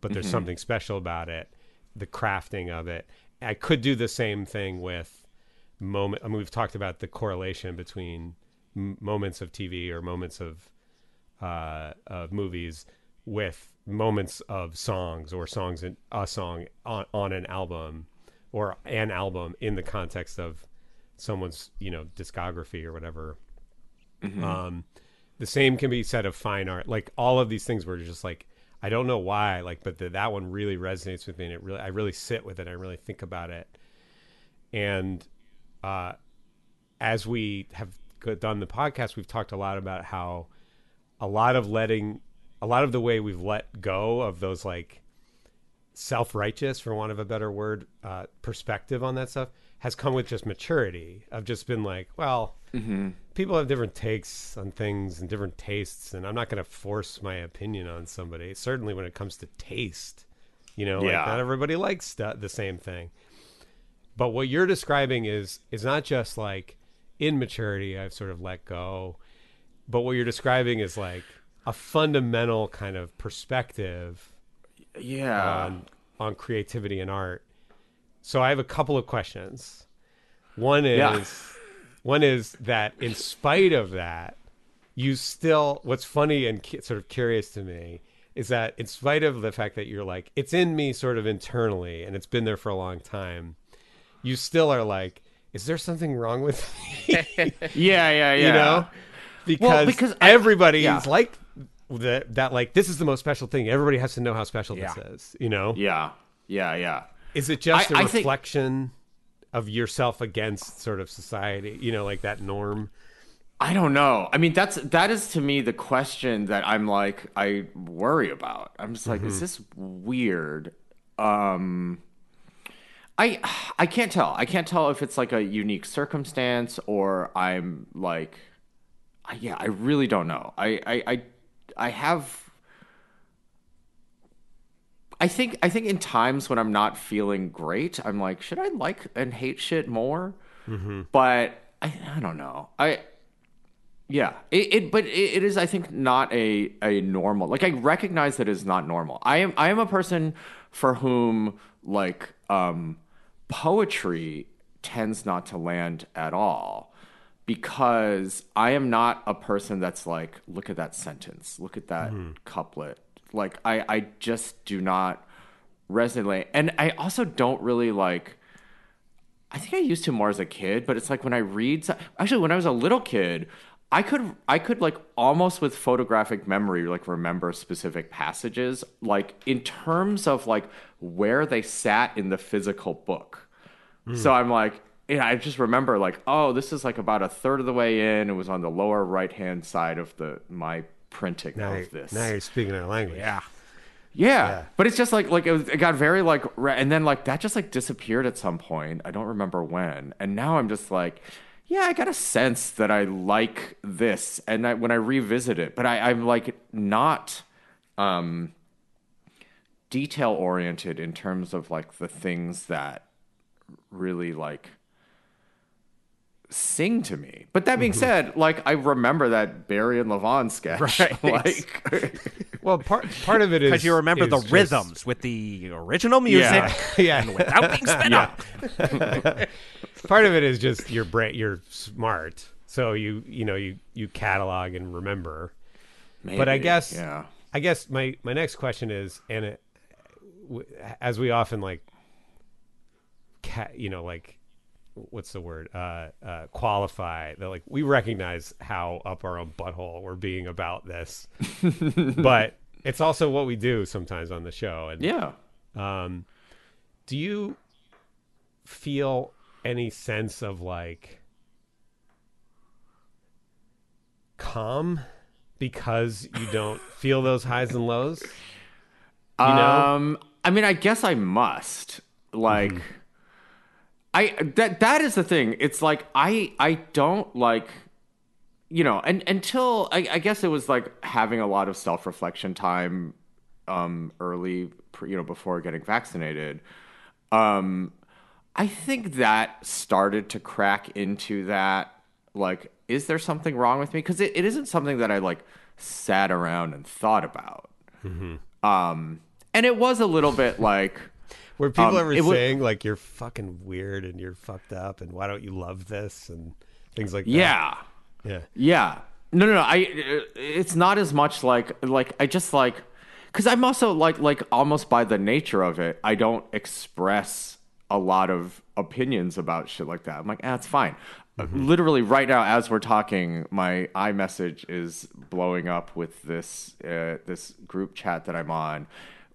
but there's something special about it, the crafting of it. I could do the same thing with moment. I mean, we've talked about the correlation between m- moments of TV or moments of uh, of movies with moments of songs or songs in a song on, on an album or an album in the context of someone's you know discography or whatever um the same can be said of fine art. Like all of these things were just like i don't know why like but the, that one really resonates with me and it really i really sit with it. I really think about it. And uh as we have done the podcast we've talked a lot about how a lot of letting a lot of the way we've let go of those like self-righteous for want of a better word uh, perspective on that stuff has come with just maturity I've just been like well mm-hmm. people have different takes on things and different tastes and i'm not going to force my opinion on somebody certainly when it comes to taste you know Yeah. like not everybody likes the same thing but what you're describing is is not just like in maturity i've sort of let go but what you're describing is like a fundamental kind of perspective Yeah. on on creativity and art. So I have a couple of questions. One is Yeah. one is that in spite of that, you still what's funny and cu- sort of curious to me is that in spite of the fact that you're like it's in me sort of internally and it's been there for a long time, you still are like is there something wrong with me? yeah, yeah, yeah. you know because, because I- everybody's yeah. like that that like this is the most special thing everybody has to know how special Yeah. this is you know Yeah. Yeah, yeah. Is it just a I- I think- reflection of yourself against sort of society you know like that norm I don't know. I mean, that's that is to me the question that I'm like I worry about. I'm just like, is this weird? Um I I can't tell. I can't tell if it's like a unique circumstance or I'm like I, yeah, I really don't know. I I I, I have I think I think in times when I'm not feeling great, I'm like, should I like and hate shit more? But I, I don't know. I yeah, it, it but it, it is I think not a a normal. Like I recognize that it's not normal. I am I am a person for whom like um poetry tends not to land at all because I am not a person that's like look at that sentence, look at that couplet. Like I I just do not resonate. And I also don't really like I think I used to more as a kid, but it's like when I read actually when I was a little kid, I could I could like almost with photographic memory like remember specific passages like in terms of like where they sat in the physical book. Hmm. So I'm like yeah, I just remember like oh this is like about a third of the way in. It was on the lower right hand side of the my printing now, of this. now you're speaking our language Yeah. Yeah. But it's just like like it, was, it got very like and then like that just like disappeared at some point. I don't remember when. And now I'm just like yeah, I got a sense that I like this and I, when I revisit it, but I I'm like not um detail oriented in terms of like the things that really like sing to me. But that being mm-hmm. said, like I remember that Barry and Levon sketch. Right. like well part part of it is Because you remember the just- rhythms with the original music yeah and without being sped up. part of it is just your brain you're smart so you you know you you catalog and remember but i guess yeah. i guess my my next question is and it, as we often like ca- you know like what's the word uh uh qualify that like we recognize how up our own butthole we're being about this but it's also what we do sometimes on the show and Yeah. um, do you feel any sense of like calm because you don't feel those highs and lows? You know? Um, I mean, I guess I must. Like, I that that is the thing. It's like I I don't like, you know, and until I, I guess it was like having a lot of self reflection time, um, early, you know, before getting vaccinated. Um, I think that started to crack into that. Like, is there something wrong with me? Because it, it isn't something that I like sat around and thought about. Um, and it was a little bit like, Were people um, ever saying like you're fucking weird and you're fucked up and why don't you love this and things like that? yeah, Yeah. yeah. No, no, no. I. It's not as much like like I just like because I'm also like like almost by the nature of it, I don't express a lot of opinions about shit like that. I'm like, ah, it's fine. Uh, Literally right now, as we're talking, my iMessage is blowing up with this uh, this group chat that I'm on,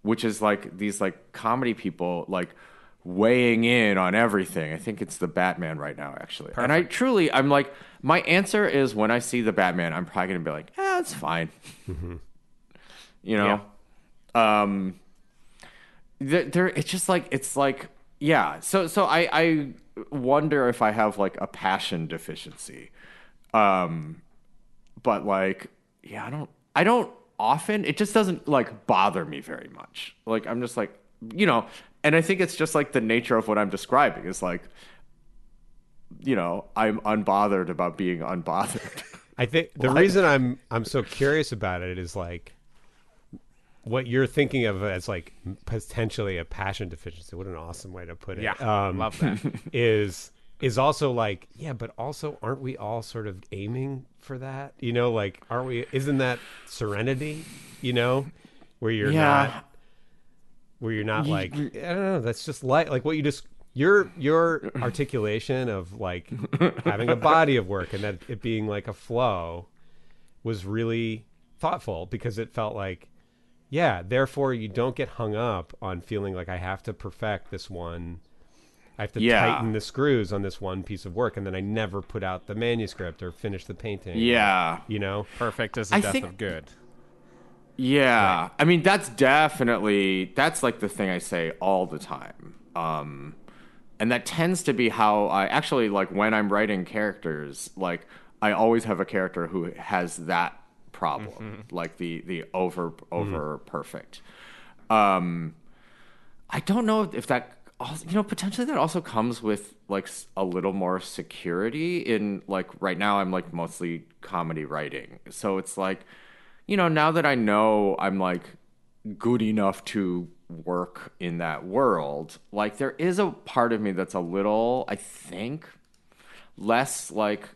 which is like these like comedy people like weighing in on everything. I think it's the Batman right now, actually. And I truly, I'm like, my answer is when I see the Batman, I'm probably gonna be like, ah, it's fine. You You know, um, there, there. It's just like it's like yeah. So so I I wonder if I have like a passion deficiency. Um, but like yeah, I don't I don't often. It just doesn't like bother me very much. Like I'm just like you know, and I think it's just like the nature of what I'm describing is like you know I'm unbothered about being unbothered. I think the reason I'm I'm so curious about it is like what you're thinking of as like potentially a passion deficiency. What an awesome way to put it. Yeah, um, love that. is is also like yeah, but also aren't we all sort of aiming for that? You know, like aren't we? Isn't that serenity? You know, where you're Yeah. not where you're not like I don't know. That's just like like what you just your your articulation of like having a body of work and that it being like a flow was really thoughtful because it felt like yeah therefore you don't get hung up on feeling like i have to perfect this one i have to Yeah. tighten the screws on this one piece of work and then i never put out the manuscript or finish the painting yeah. you know Perfect as the I death think- of good. Yeah. I mean, that's definitely that's like the thing I say all the time. Um and that tends to be how I actually like when I'm writing characters, like I always have a character who has that problem, like the the over over perfect. Um I don't know if that also, you know potentially that also comes with like a little more security in like right now I'm like mostly comedy writing. So it's like you know, now that I know I'm like good enough to work in that world, like there is a part of me that's a little, I think, less like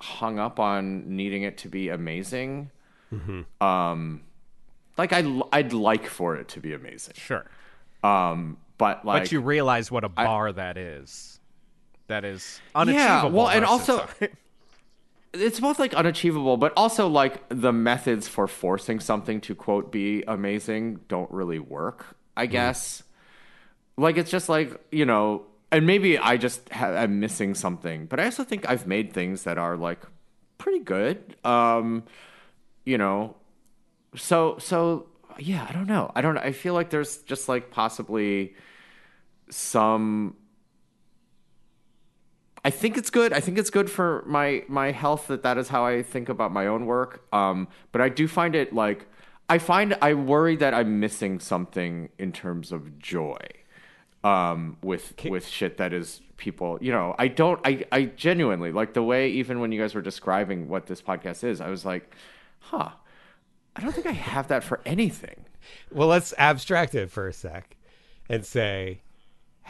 hung up on needing it to be amazing. Um, like I, I'd like for it to be amazing. Sure. Um, but like, but you realize what a bar that is. That is unachievable. Yeah, well, and also- it's both like unachievable, but also like the methods for forcing something to quote be amazing don't really work. I guess. Like it's just like you know, and maybe I just ha- am missing something, but I also think I've made things that are like pretty good. Um, you know, so so yeah, I don't know. I don't. I feel like there's just like possibly some I think it's good. I think it's good for my my health that that is how I think about my own work. Um, but I do find it like I find I worry that I'm missing something in terms of joy. Um, with with shit that is people, you know, I don't. I I genuinely like the way even when you guys were describing what this podcast is, I was like, huh. I don't think I have that for anything. well let's abstract it for a sec and say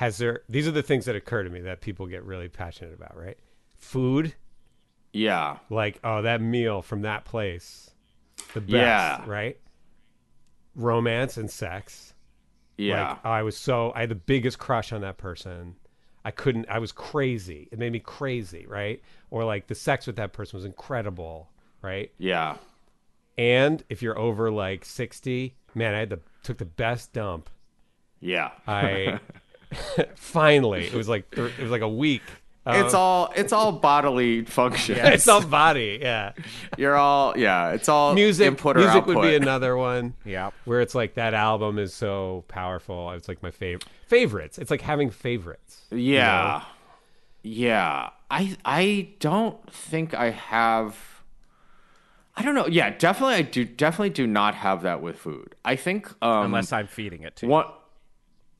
has there these are the things that occur to me that people get really passionate about right food Yeah. like oh that meal from that place the best Yeah. right romance and sex Yeah. like oh, i was so i had the biggest crush on that person i couldn't i was crazy it made me crazy right or like the sex with that person was incredible right yeah. and if you're over like 60 man i had the took the best dump Yeah. i finally it was like th- it was like a week of- it's all it's all bodily function. it's all body yeah You're all yeah. It's all music input music output. would be another one Yep. where it's like that album is so powerful it's like my favorite favorites it's like having favorites Yeah, yeah. I I don't think I have. I don't know. Yeah, definitely. I do definitely do not have that with food. I think um, Unless I'm feeding it to you.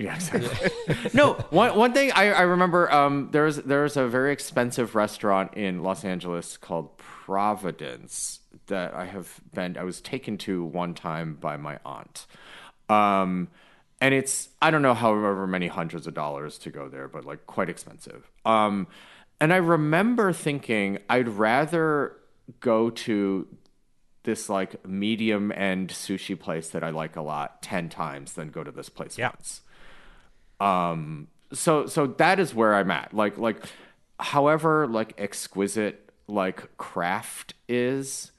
Yeah, exactly. no, one one thing I, I remember um, there was there was a very expensive restaurant in Los Angeles called Providence that I have been I was taken to one time by my aunt. Um, and it's I don't know however many hundreds of dollars to go there, but like quite expensive. Um, and I remember thinking I'd rather go to this like medium end sushi place that I like a lot 10 times than go to this place once. Um so so that is where I'm at. Like like however like exquisite like craft is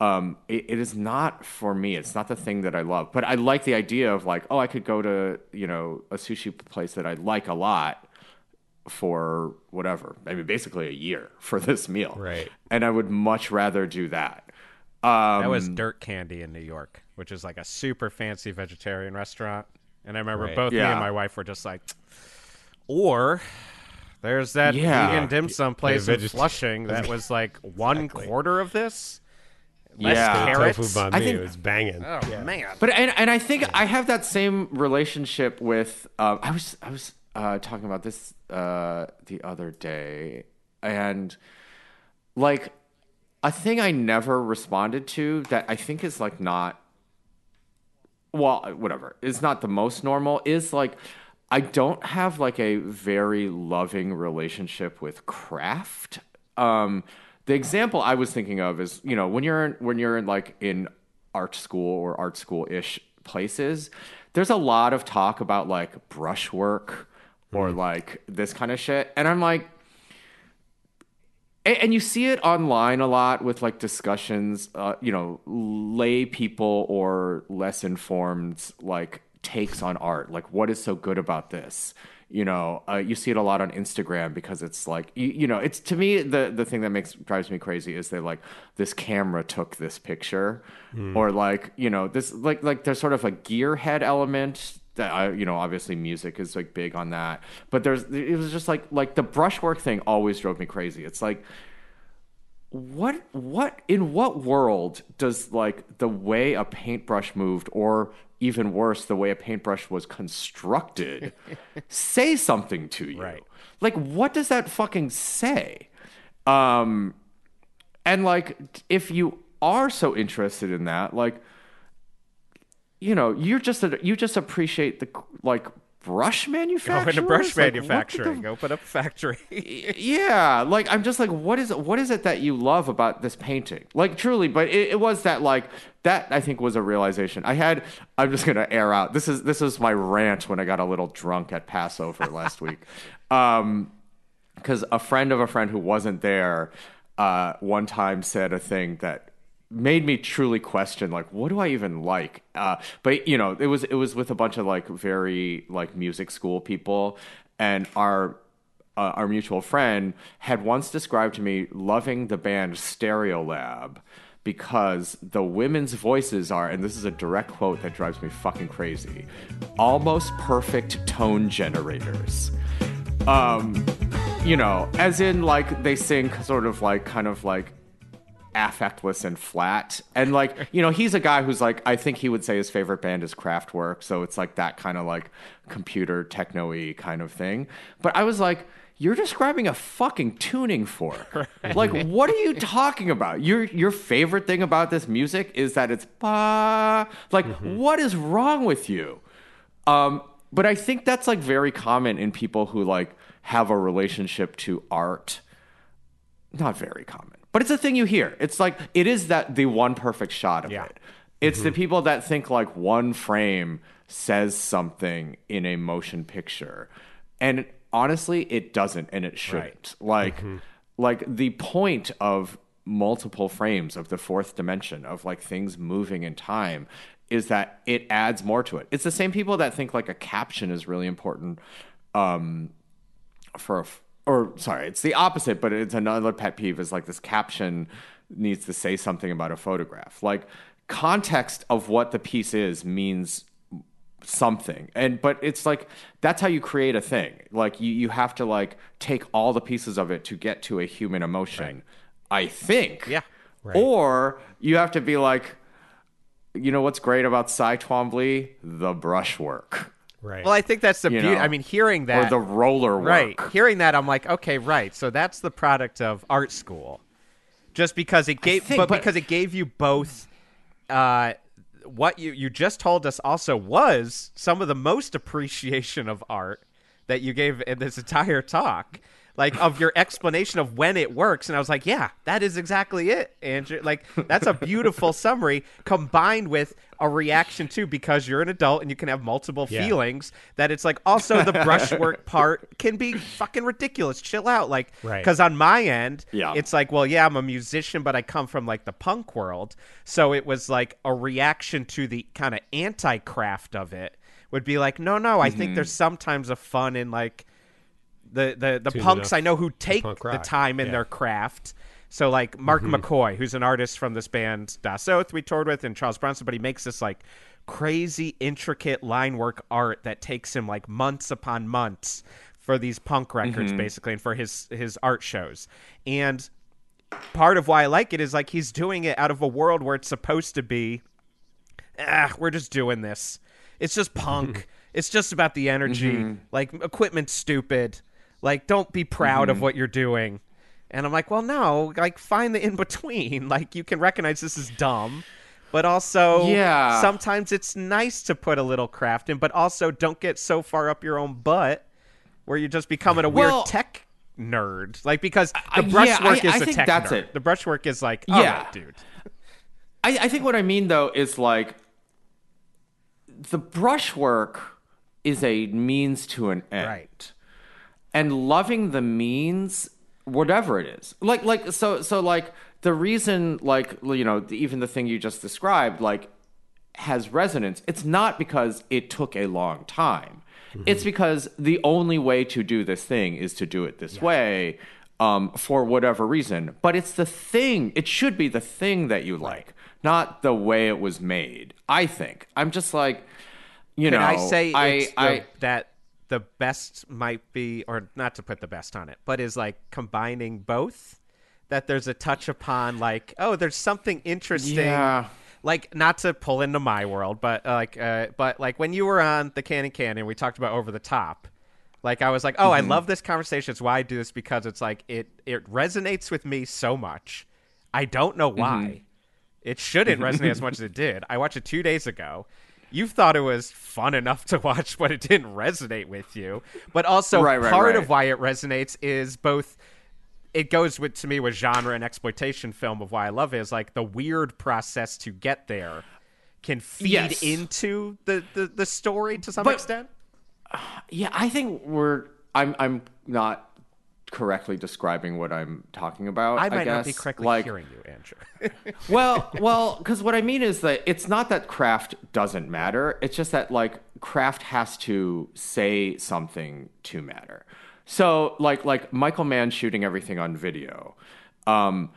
um it, it is not for me. It's not the thing that I love. But I like the idea of like oh I could go to, you know, a sushi place that I like a lot for whatever. I mean basically a year for this meal. Right. And I would much rather do that. Um, That was Dirt Candy in New York, which is like a super fancy vegetarian restaurant. And I remember Right. both me and my wife were just like, or there's that Yeah. vegan dim sum place in veget- Flushing that was like one quarter of this. Less Yeah. carrots. Tofu banh I mi, think- it was banging. Oh man. But and and I think I have that same relationship with. Um, I was I was uh, talking about this uh, the other day, and like a thing I never responded to that I think is like not. Well, whatever is not the most normal is like I don't have like a very loving relationship with craft. Um, the example I was thinking of is you know when you're in, when you're in like in art school or art school ish places, there's a lot of talk about like brushwork or like this kind of shit, and I'm like. And, you see it online a lot with like discussions, uh, you know, lay people or less informed like takes on art. Like, what is so good about this? You know, uh, you see it a lot on Instagram because it's like, you, you know, it's to me the the thing that makes drives me crazy is they like this camera took this picture, or like you know this like like there's sort of a gearhead element that I, you know, obviously music is like big on that. But there's, it was just like, like the brushwork thing always drove me crazy. It's like, what, what, in what world does like the way a paintbrush moved, or even worse, the way a paintbrush was constructed, say something to you? Right. Like, what does that fucking say? Um, and like, if you are so interested in that, like, you know, you're just a, you just appreciate the like brush manufacturing. Go manufacturing. into brush manufacturing. Open up a factory. Yeah, like I'm just like, what is what is it that you love about this painting? Like truly, but it, it was that like that I think was a realization I had. I'm just gonna air out. This is this is my rant when I got a little drunk at Passover last week, um, because a friend of a friend who wasn't there, uh, one time said a thing that made me truly question like what do i even like uh but you know it was it was with a bunch of like very like music school people and our uh, our mutual friend had once described to me loving the band Stereolab because the women's voices are, and this is a direct quote that drives me fucking crazy, almost perfect tone generators. Um, you know, as in like they sing sort of like kind of like affectless and flat. And like, you know, he's a guy who's like, I think he would say his favorite band is Kraftwerk. So it's like that kind of like computer techno y kind of thing. But I was like, you're describing a fucking tuning fork. Like, what are you talking about? Your your favorite thing about this music is that it's ba. Like, what is wrong with you? Um, but I think that's like very common in people who like have a relationship to art not very common, but it's a thing you hear. It's like it is that the one perfect shot of Yeah. it. It's the people that think like one frame says something in a motion picture, and honestly, it doesn't, and it shouldn't. Like, like the point of multiple frames of the fourth dimension of like things moving in time is that it adds more to it. It's the same people that think like a caption is really important um, for a or sorry, it's the opposite, but it's another pet peeve is like this caption needs to say something about a photograph. Like context of what the piece is means something. And but it's like that's how you create a thing. Like you you have to like take all the pieces of it to get to a human emotion. I think. Yeah. Or you have to be like you know what's great about Cy Twombly? The brushwork. Right. Well, I think that's the You beauty. know, I mean, hearing that or the roller work. Right. Hearing that, I'm like, okay, right. So that's the product of art school. Just because it gave, think, but, but- because it gave you both, uh, what you you just told us also was some of the most appreciation of art that you gave in this entire talk. Like of your explanation of when it works, and I was like, "Yeah, that is exactly it, Andrew." Like that's a beautiful summary combined with a reaction too, because you're an adult and you can have multiple Yeah. feelings. That it's like also the brushwork part can be fucking ridiculous. Chill out, like Right. because on my end, Yeah. it's like, well, yeah, I'm a musician, but I come from like the punk world, so it was like a reaction to the kind of anti-craft of it. Would be like, no, no, I Mm-hmm. think there's sometimes a fun in like the the the punks I know who take punk the time in Yeah. their craft So like Mark Mm-hmm. McCoy, who's an artist from this band Das Oath we toured with, and Charles Bronson, but he makes this like crazy intricate line work art that takes him like months upon months for these punk records basically and for his his art shows. And part of why I like it is like he's doing it out of a world where it's supposed to be ah, we're just doing this. It's just punk. it's just about the energy. Like equipment's stupid. Like don't be proud of mm-hmm. what you're doing. And I'm like, well, no, like find the in between. Like you can recognize this is dumb, but also Yeah. sometimes it's nice to put a little craft in, but also don't get so far up your own butt where you're just becoming a weird tech nerd. Like because the I- yeah, brushwork is I a think tech that's nerd. it. The brushwork is like, all Yeah. right, dude. I, I think what I mean though is like the brushwork is a means to an end. Right. And loving the means, whatever it is. Like like so so like the reason like you know, even the thing you just described, like has resonance, it's not because it took a long time. It's because the only way to do this thing is to do it this way um, for whatever reason. But it's the thing, it should be the thing that you like, not the way it was made, I think. I'm just like, you Can know, I say I, it's the, I, that the best might be, or not to put the best on it, but is like combining both? That there's a touch upon like, oh, there's something interesting. Yeah. Like not to pull into my world, but uh, like, uh, but like when you were on the Cannon Cannon, we talked about over the top. Like I was like, oh, I love this conversation. It's why I do this because it's like it it resonates with me so much. I don't know why. It shouldn't resonate as much as it did. I watched it two days ago. You thought it was fun enough to watch, but it didn't resonate with you. But also, Right, right, part right. of why it resonates is both. It goes with to me with genre and exploitation film of why I love it is like the weird process to get there can feed Yes. into the, the the story to some But- extent. Yeah, I think we're. I'm. I'm not correctly describing what I'm talking about. I might guess. not be correctly like, hearing you, Andrew. well, well, because what I mean is that it's not that craft doesn't matter. It's just that like craft has to say something to matter. So like like Michael Mann shooting everything on video um,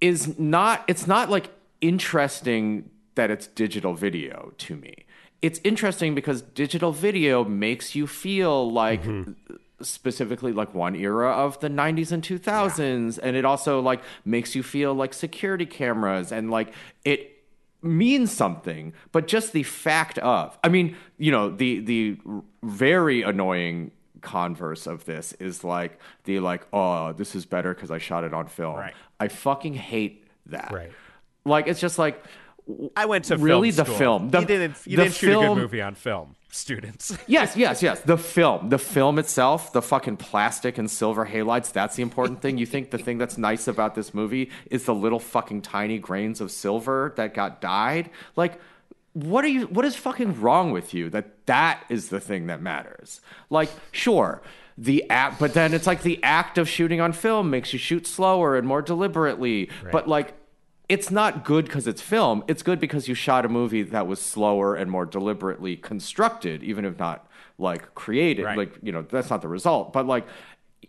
is not. It's not like interesting that it's digital video to me. It's interesting because digital video makes you feel like specifically like one era of the 90s and 2000s and it also like makes you feel like security cameras and like it means something but just the fact of i mean you know the the very annoying converse of this is like the like oh this is better because i shot it on film Right. i fucking hate that Right. like it's just like I went to Really, the school. film. The- you didn't. You didn't shoot a good movie on film, students. Yes, yes, yes. The film, the film itself, the fucking plastic and silver halides, that's the important thing. You think the thing that's nice about this movie is the little fucking tiny grains of silver that got dyed? Like what are you what is fucking wrong with you that that is the thing that matters? Like sure, the act but then it's like the act of shooting on film makes you shoot slower and more deliberately. But like it's not good because it's film. It's good because you shot a movie that was slower and more deliberately constructed, even if not like created. Right. Like you know, that's not the result. But like,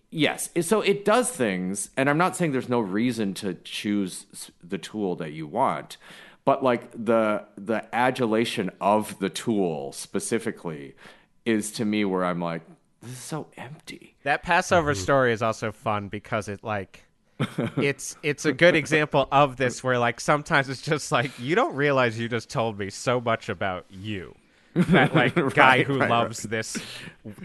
yes. So it does things, and I'm not saying there's no reason to choose the tool that you want, but like the the adulation of the tool specifically is to me where I'm like, this is so empty. That Passover mm-hmm. story is also fun because it like it's it's a good example of this where like sometimes it's just like you don't realize you just told me so much about you. That like guy who right, loves this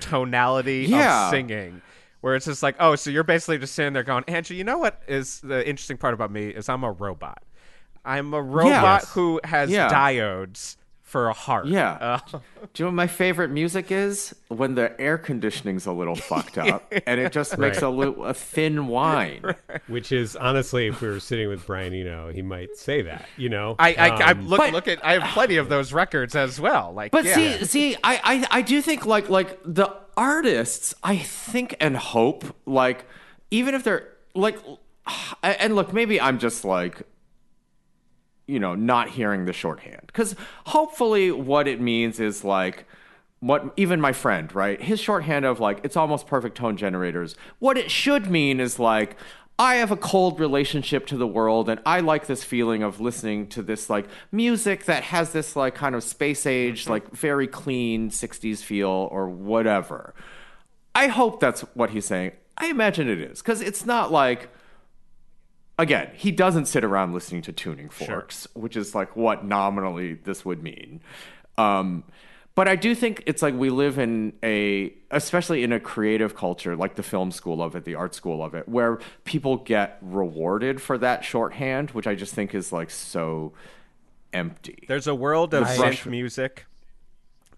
tonality Yeah. of singing. Where it's just like, oh, so you're basically just sitting there going, angie you know what is the interesting part about me is I'm a robot. I'm a robot Yes. who has Yeah. diodes for a heart. Yeah. Uh, Do you know what my favorite music is? When the air conditioning's a little fucked up and it just makes a, li- a thin whine. Which is honestly, if we were sitting with Brian Eno, he might say that. You know, I, I, I Um, look but- look at I have plenty of those records as well. Like, But yeah. see, see, I, I, I do think like like the artists, I think and hope like even if they're like, and look, maybe I'm just like, you know, not hearing the shorthand because hopefully what it means is like. What even my friend, right? His shorthand of like it's almost perfect tone generators. What it should mean is like I have a cold relationship to the world and I like this feeling of listening to this like music that has this like kind of space age, mm-hmm. like very clean 60s feel or whatever. I hope that's what he's saying. I imagine it is because it's not like again, he doesn't sit around listening to tuning forks, which is like what nominally this would mean. Um, but I do think it's like we live in a, especially in a creative culture, like the film school of it, the art school of it, where people get rewarded for that shorthand, which I just think is like so empty. There's a world of synth music,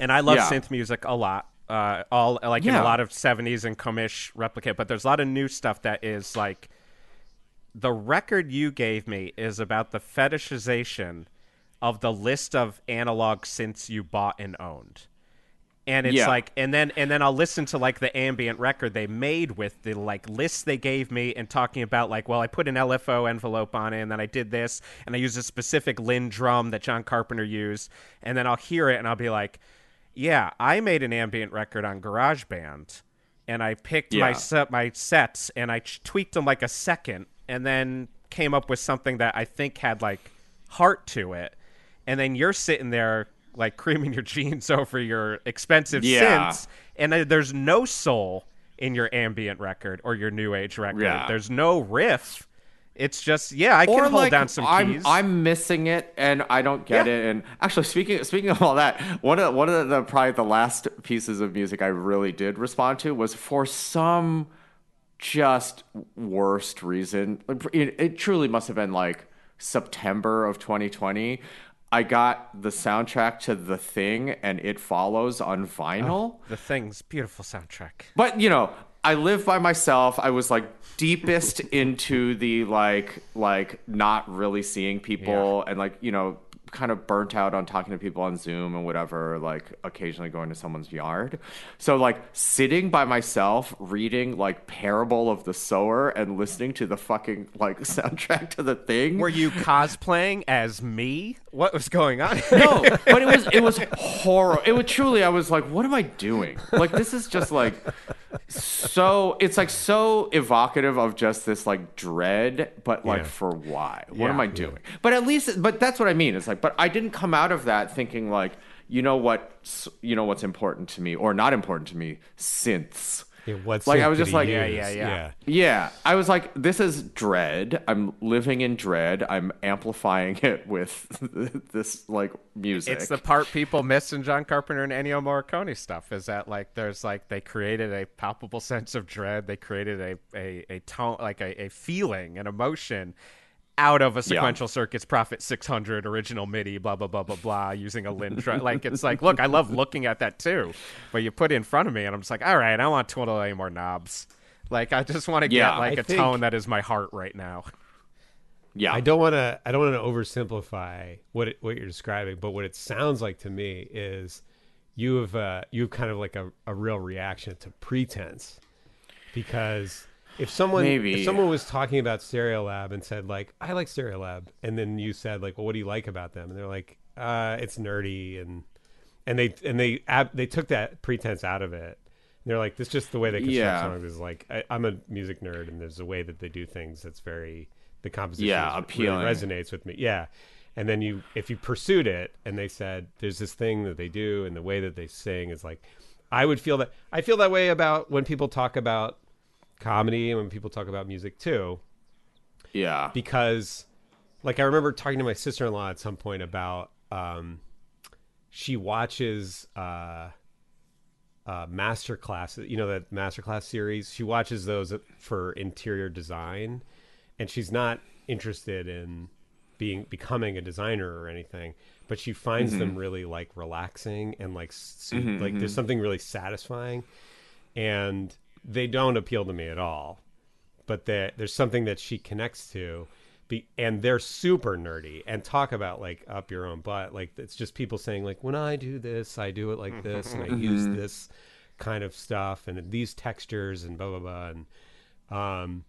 and I love Yeah. synth music a lot. Uh, all like in a lot of '70s and comish replicate, but there's a lot of new stuff that is like the record you gave me is about the fetishization of the list of analog synths you bought and owned. And it's Yeah. like and then and then I'll listen to like the ambient record they made with the like lists they gave me and talking about like well I put an LFO envelope on it and then I did this and I used a specific Linn drum that John Carpenter used and then I'll hear it and I'll be like yeah I made an ambient record on GarageBand and I picked my set my sets and I ch- tweaked them like a second and then came up with something that I think had like heart to it. And then you're sitting there like creaming your jeans over your expensive Yeah. synths and uh, there's no soul in your ambient record or your new age record. Yeah. There's no riff. It's just yeah, I can or hold like down some I'm keys. I'm missing it and I don't get Yeah. it. And actually, speaking speaking of all that, one of one of the probably the last pieces of music I really did respond to was for some just worst reason. It, it truly must have been like September of 2020. I got the soundtrack to The Thing and It Follows on vinyl. Oh, the thing's beautiful soundtrack. But you know, I live by myself. I was like deepest into the like like not really seeing people and like you know kind of burnt out on talking to people on Zoom and whatever, like occasionally going to someone's yard. So like sitting by myself reading like Parable of the Sower and listening to the fucking like soundtrack to the thing. Were you cosplaying as me? What was going on? no, but it was it was horrible. It was truly. I was like, what am I doing? Like this is just like so. It's like so evocative of just this like dread, but like Yeah. for why? What am I doing? But at least, but that's what I mean. It's like, but I didn't come out of that thinking like, you know what, you know what's important to me or not important to me, synths. Yeah, what Like, I was just like- Yeah, use? yeah, yeah. Yeah, I was like, this is dread. I'm living in dread. I'm amplifying it with this like music. It's the part people miss in John Carpenter and Ennio Morricone stuff is that like there's like they created a palpable sense of dread. They created a a, a tone like a, a feeling, an emotion out of a sequential circuits Prophet 600 original MIDI blah blah blah blah blah using a Linn drum. like it's like look, I love looking at that too, but you put it in front of me and I'm just like, all right, I want 20 more knobs. Like I just want to Yeah, get like I a think- tone that is my heart right now. yeah. I don't want to. I don't want to oversimplify what it, what you're describing, but what it sounds like to me is you have uh, you have kind of like a, a real reaction to pretense, because if someone Maybe. if someone was talking about Stereolab and said like I like Stereolab, and then you said like, well, what do you like about them? And they're like, uh, it's nerdy, and and they and they ab- they took that pretense out of it. And they're like, this is just the way they construct Yeah. songs is like I, I'm a music nerd, and there's a way that they do things that's very the composition Yeah, appealing. really resonates with me. Yeah. And then you if you pursued it and they said there's this thing that they do and the way that they sing is like I would feel that I feel that way about when people talk about comedy and when people talk about music too. Yeah. because like I remember talking to my sister-in-law at some point about um she watches uh uh master classes you know that master class series? She watches those for interior design and she's not interested in being becoming a designer or anything but she finds them really like relaxing and like su- like there's something really satisfying. And they don't appeal to me at all but there's something that she connects to be, and they're super nerdy and talk about like up your own butt. Like it's just people saying like when i do this i do it like this and i use this kind of stuff and these textures and blah blah blah and um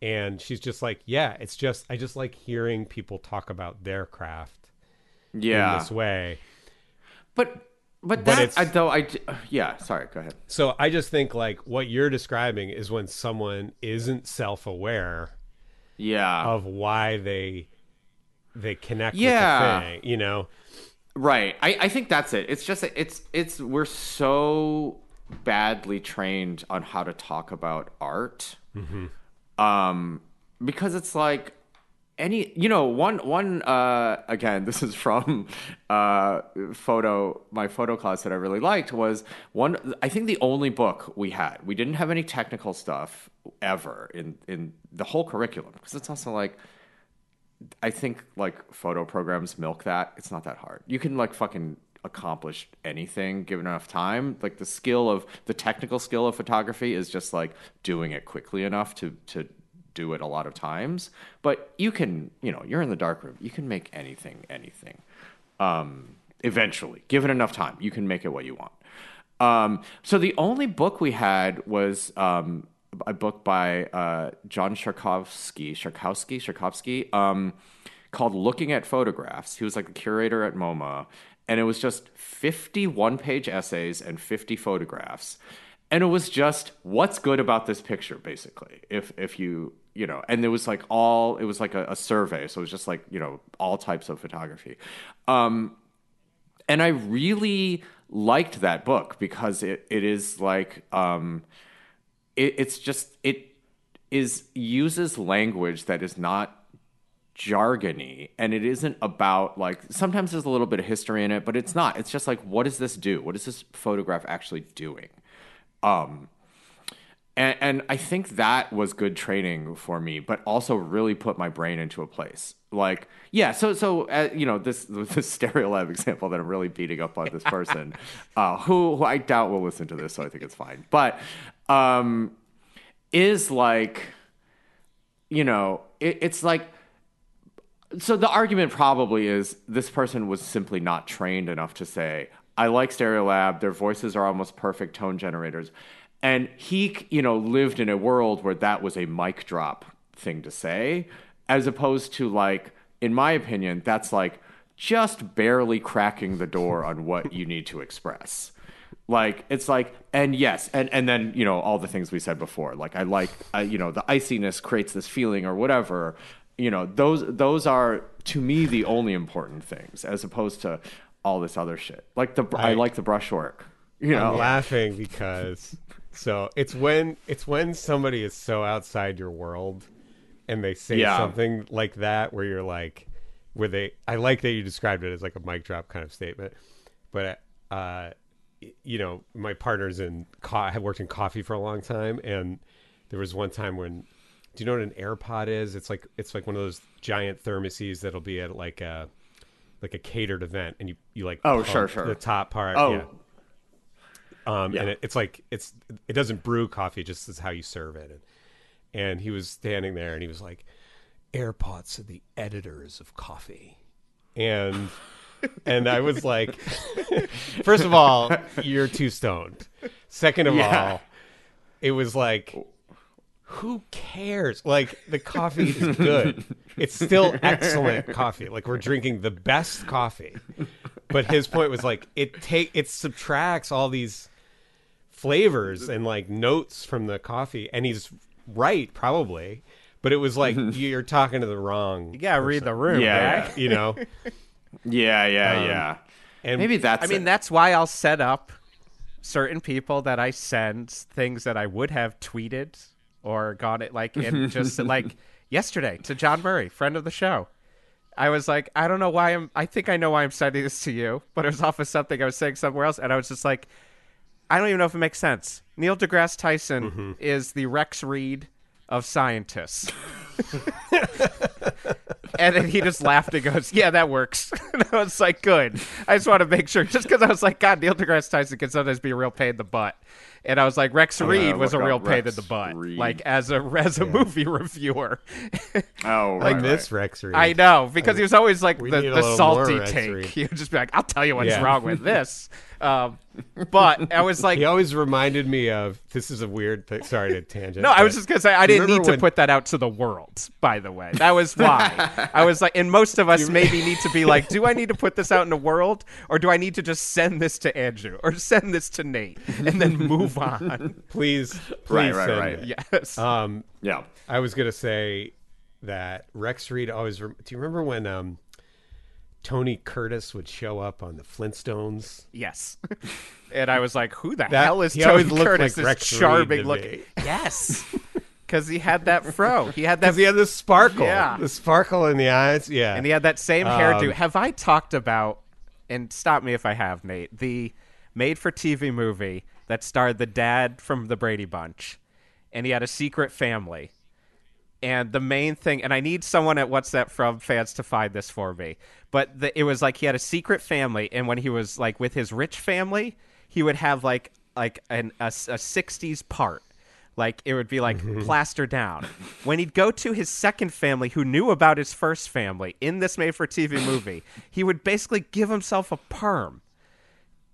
and she's just like yeah it's just i just like hearing people talk about their craft in Yeah. this way. But But, But that I, though I yeah. Sorry, go ahead. So I just think like what you're describing is when someone isn't self-aware Yeah, of why they they connect Yeah. with the thing, you know. Right. I, I think that's it. It's just it's it's we're so badly trained on how to talk about art. Um because it's like any you know one one uh again this is from uh photo my photo class that I really liked was one I think the only book we had we didn't have any technical stuff ever in in the whole curriculum because it's also like I think like photo programs milk that. It's not that hard. You can like fucking accomplish anything given enough time. Like the skill of the technical skill of photography is just like doing it quickly enough to to do it a lot of times. But you can, you know, you're in the dark room. You can make anything anything. Um eventually, given enough time, you can make it what you want. Um, so the only book we had was um, a book by uh, John Sharkovsky, Szarkowski, Sharkovsky, um, called "Looking at Photographs." He was like the curator at MoMA, and it was just fifty one-page essays and fifty photographs, and it was just what's good about this picture, basically. If if you you know, and it was like all it was like a, a survey, so it was just like you know all types of photography. Um, and I really liked that book because it, it is like um, it, it's just it is uses language that is not jargony and it isn't about like sometimes there's a little bit of history in it but it's not. It's just like what does this do? What is this photograph actually doing? Um and, and I think that was good training for me, but also really put my brain into a place. Like, yeah, so so uh, you know this this Stereolab example that I'm really beating up on this person, uh, who, who I doubt will listen to this, so I think it's fine. But um, is like, you know, it, it's like so the argument probably is this person was simply not trained enough to say i like stereolab their voices are almost perfect tone generators and he you know lived in a world where that was a mic drop thing to say as opposed to like in my opinion that's like just barely cracking the door on what you need to express. Like it's like and yes and and then you know all the things we said before like i like uh, you know the iciness creates this feeling or whatever. You know those those are to me the only important things as opposed to all this other shit. Like the i Right. like the brushwork you know? I'm laughing because so it's when it's when somebody is so outside your world and they say Yeah. something like that where you're like where they I like that you described it as like a mic drop kind of statement but uh you know my partner's in co- have worked in coffee for a long time and there was one time when do you know what an airpot is it's like it's like one of those giant thermoses that'll be at like a like a catered event and you you like Oh, sure, sure. the top part Oh. yeah um, Yeah. and it, it's like it's it doesn't brew coffee, just is how you serve it. And, and he was standing there, and he was like, "airpots are the editors of coffee," and and I was like, first of all, you're too stoned. Second of Yeah. all, it was like. Who cares? Like the coffee is good. It's still excellent coffee. Like we're drinking the best coffee. But his point was like it take it subtracts all these flavors and like notes from the coffee and he's right probably but it was like you're talking to the wrong You gotta read the room, Yeah, right? you know yeah yeah Um, yeah and maybe that's I mean, it. that's why I'll set up certain people that I send things that I would have tweeted or gone it like in just like yesterday to John Murray, friend of the show. I was like, I don't know why I'm. I think I know why I'm sending this to you, but it was off of something I was saying somewhere else, and I was just like, I don't even know if it makes sense. Neil deGrasse Tyson mm-hmm. is the Rex Reed of scientists. and then he just laughed and goes, "Yeah, that works." and I was like, "Good." I just want to make sure, just because I was like, "God, Neil deGrasse Tyson can sometimes be a real pain in the butt," And I was like, Rex Reed was a real up pain in the butt, Reed. like as a as a movie reviewer. Oh, I right, miss right. Rex Reed. I know because he was always like the, the salty more Rex take. He would just be like, "I'll tell you what's Yeah. wrong with this." Um, but I was like, He always reminded me of this is a weird thing. Sorry to tangent. No, I was just gonna say I didn't remember need to put that out to the world. By the way, that was why I was like, and most of us maybe need to be like, do I need to put this out in the world, or do I need to just send this to Andrew or send this to Nate and then move on? please, please Right, right, right. it. yes. Um, Yeah. I was gonna say that Rex Reed always. Rem- Do you remember when um, Tony Curtis would show up on the Flintstones? yes. and I was like, who the That- hell is Tony Curtis? like this Rex charming to look. Yes. Because he had that fro. He had that. He had the sparkle, Yeah. the sparkle in the eyes. Yeah, and he had that same hairdo. Um, have I talked about? And stop me if I have, Nate. The made-for-TV movie that starred the dad from the Brady Bunch, and he had a secret family. And the main thing, and I need someone at What's That From fans to find this for me. But the, it was like he had a secret family, and when he was like with his rich family, he would have like like an a, a '60s part. Like it would be like mm-hmm. plaster down. When he'd go to his second family, who knew about his first family in this made-for-TV movie, he would basically give himself a perm.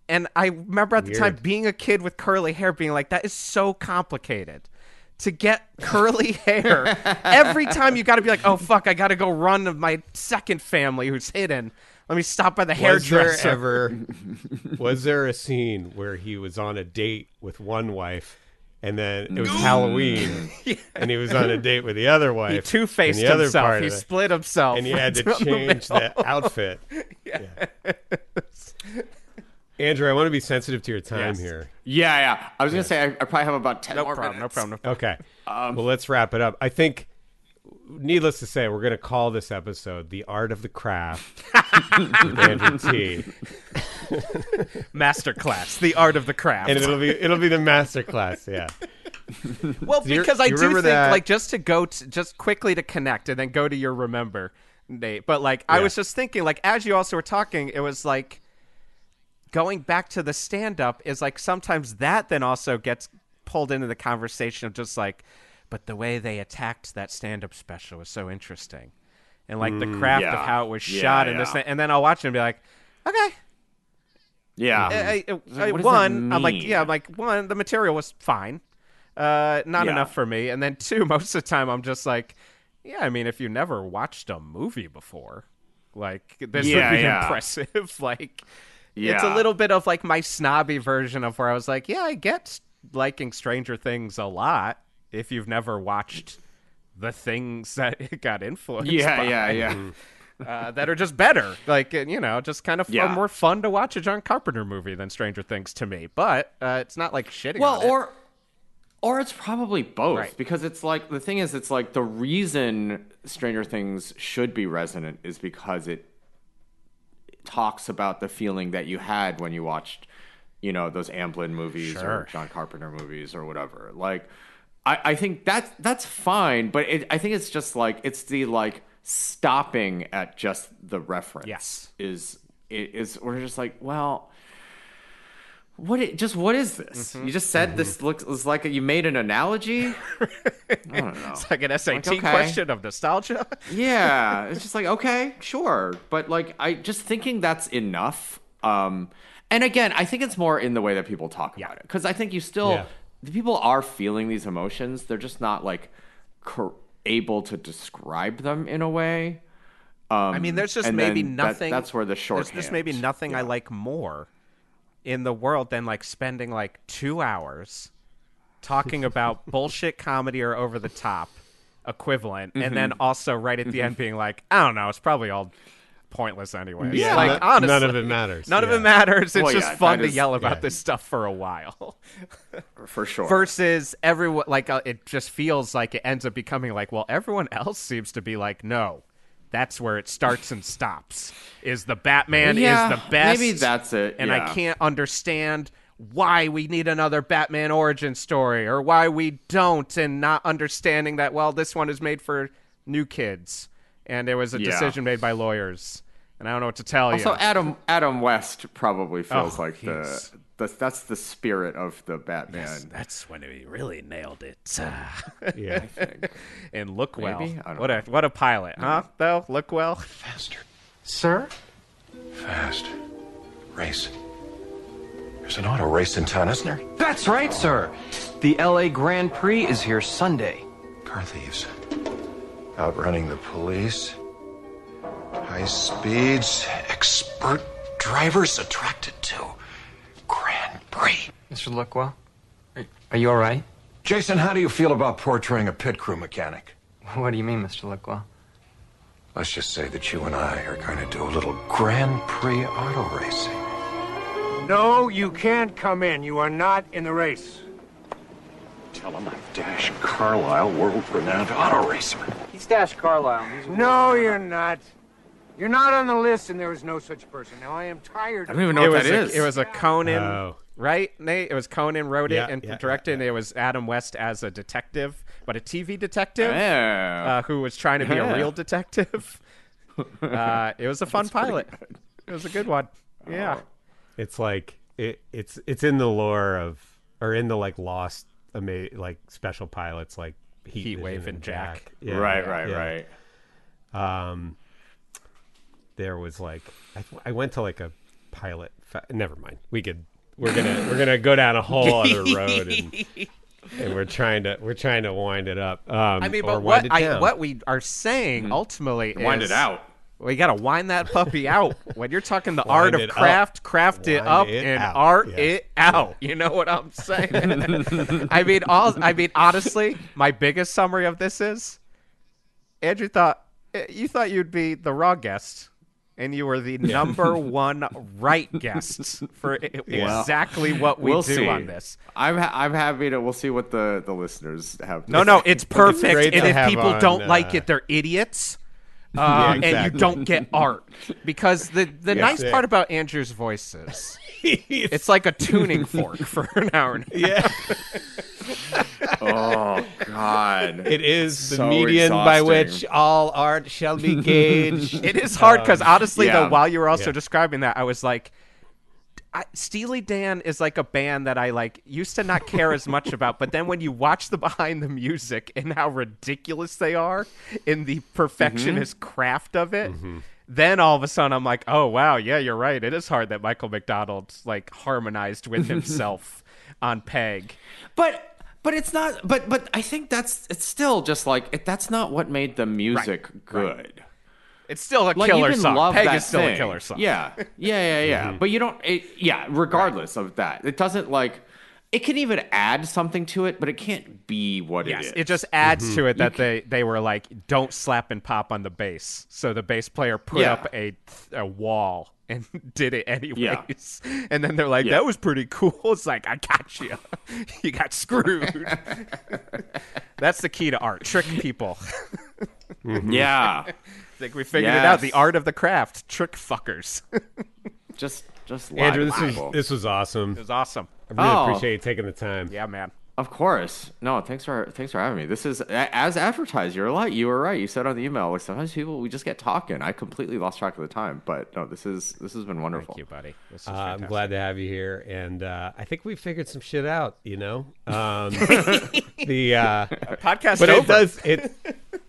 And I remember at the time being a kid with curly hair, being like, "That is so complicated." To get curly hair, every time you got to be like, "Oh fuck, I got to go run to my second family who's hidden." Let me stop by the hairdresser. ever was there a scene where he was on a date with one wife and then it was Halloween and he was on a date with the other wife he two faced the himself. part He split himself. and he had to the change middle. the outfit yeah. Andrew I want to be sensitive to your time Yes. here Yeah, yeah. I was gonna say I, I probably have about ten No more problem. No problem. No problem. okay Um, well let's wrap it up I think needless to say we're going to call this episode the art of the craft Andrew Ti Masterclass, the art of the craft. and it'll be it'll be the masterclass. yeah Well, Do you- because I you do think, that- like, just to go, to, just quickly to connect and then go to your remember, Nate. But like, I was just thinking, like, as you also were talking, it was like going back to the stand up is like sometimes that then also gets pulled into the conversation of just like, but the way they attacked that stand up special was so interesting. And like the craft yeah. of how it was Yeah, shot and this, thing. and then I'll watch it and be like, okay, Yeah. I, I- I- what does that one, I'm like, yeah, I'm like, one, the material was fine, uh, not Yeah. enough for me, and then two, most of the time, I'm just like, yeah, I mean, if you never watched a movie before, like this Yeah, would be yeah. impressive. like, it's a little bit of like my snobby version of where I was like, yeah, I get liking Stranger Things a lot if you've never watched the things that it got influenced yeah, by yeah, yeah. uh, that are just better. Like uh, you know, just kind of Yeah. more fun to watch a John Carpenter movie than Stranger Things to me. But uh, it's not like shitting. Well, on it. or or it's probably both Right. because it's like the thing is it's like the reason Stranger Things should be resonant is because it talks about the feeling that you had when you watched you know those Amblin movies or John Carpenter movies or whatever. Like I, I think that's that's fine, but it, I think it's just like it's the like stopping at just the reference. Yes. is it is we're just like well what it, just what is this? Mm-hmm. You just said this looks like a, you made an analogy. I don't know. it's like an SAT okay. question of nostalgia. Yeah, it's just like okay, sure, but like I just thinking that's enough. Um, and again, I think it's more in the way that people talk about it because I think you still Yeah. the people are feeling these emotions. They're just not like cor- able to describe them in a way. Um, I mean, there's just maybe then that- nothing. that's where the short. There's just maybe nothing I like more in the world than like spending like two hours talking about bullshit comedy or over the top equivalent, and then Mm-hmm. also right at the end being like, I don't know, it's probably all pointless anyway. Yeah. like None- honestly, none of it matters. None of it matters. It's Well, just yeah, fun that to is- yell about yeah. this stuff for a while. for sure. versus everyone like uh, it just feels like it ends up becoming like well everyone else seems to be like no that's where it starts and stops is the batman Yeah, is the best maybe that's it, and i can't understand why we need another batman origin story or why we don't and not understanding that well this one is made for new kids and it was a Yeah. decision made by lawyers and I don't know what to tell Also, you. Adam Adam West probably feels Oh, like he's- the that's that's the spirit of the Batman. Yes, That's when he really nailed it. Yeah. and look well. Maybe? I don't What a what a pilot, huh? Though look well. Faster. Sir? Fast. Race. There's an auto race in town, isn't there? That's right, sir. The LA Grand Prix is here Sunday. Car thieves. Outrunning the police. High speeds. Expert drivers attracted to Grand Prix. Mr. Lookwell? Are, are you alright? Jason, how do you feel about portraying a pit crew mechanic? What do you mean, Mr. Lookwell? Let's just say that you and I are going to do a little Grand Prix auto racing. No, you can't come in. You are not in the race. Tell him I'm Dash Carlisle, world-renowned auto racer. He's Dash Carlisle. No, you're not. You're not on the list, and there was no such person. Now, I am tired. I don't even know it what was that a, is. It was a Conan, Oh. right? Nate, it was Conan wrote it and yeah, directed, yeah, and it was Adam West as a detective, but a TV detective yeah. uh, who was trying to be Yeah. a real detective. uh, it was a fun pilot. It was a good one. Yeah. It's like it, it's it's in the lore of or in the like lost ama- like special pilots like Heat, Heat Wave and Jack. Yeah, right, yeah, right, yeah. right. Um, there was like I, I went to like a pilot. Fa- Never mind. We could. We're gonna we're gonna go down a whole other road and, and we're trying to we're trying to wind it up. Um, I mean, but what I, what we are saying ultimately Wind is it out. We got to wind that puppy out. When you're talking the art of it up. craft, craft it Wind up it and out. art Yes. it out. You know what I'm saying? I mean, all. I mean, honestly, my biggest summary of this is, Andrew thought eh, you thought you'd be the raw guest, and you were the number one right guest for i- exactly what we we'll do see. on this. I'm ha- I'm happy to. We'll see what the the listeners have. to No, no, it's perfect. great and if people on, don't like uh, it, they're idiots. Uh, Yeah, And you don't get art because the the nice it. part about Andrew's voice is it's like a tuning fork for an hour. And a yeah. Oh God. It is the So median by which all art shall be gauged. It is hard because um, honestly, yeah. though, while you were also Yeah. describing that, I was like, I, Steely Dan is like a band that I like used to not care as much about, but then when you watch the behind the music and how ridiculous they are in the perfectionist mm-hmm. craft of it. Mm-hmm. Then all of a sudden I'm like, oh wow, yeah, you're right. It is hard that Michael McDonald like harmonized with himself on Peg. But but it's not. But but I think that's it's still just like it, that's not what made the music good. It's still a Like killer song. love Peg that is still thing. a killer song. Yeah, yeah, yeah, yeah. Mm-hmm. But you don't. It, yeah, regardless of that, it doesn't like. It can even add something to it, but it can't be what Yes, it is. it just adds mm-hmm. to it that they they were like, don't slap and pop on the bass. So the bass player put Yeah. up a a wall and did it anyways. And then they're like, that was pretty cool. It's like, I got you. you got screwed. That's the key to art. Trick people. Mm-hmm. yeah. I think we figured it out. The art of the craft. Trick fuckers. Just just Andrew, this was people. this was awesome. It was awesome. I really Oh. appreciate you taking the time. Yeah, man. Of course. No, thanks for thanks for having me. This is as advertised. You're right. You were right. You said on the email like sometimes people we just get talking. I completely lost track of the time, but no, this is this has been wonderful. Thank you, buddy. This is Uh, I'm glad to have you here, and uh, I think we figured some shit out. You know, um, the uh, Podcast but over. it does it.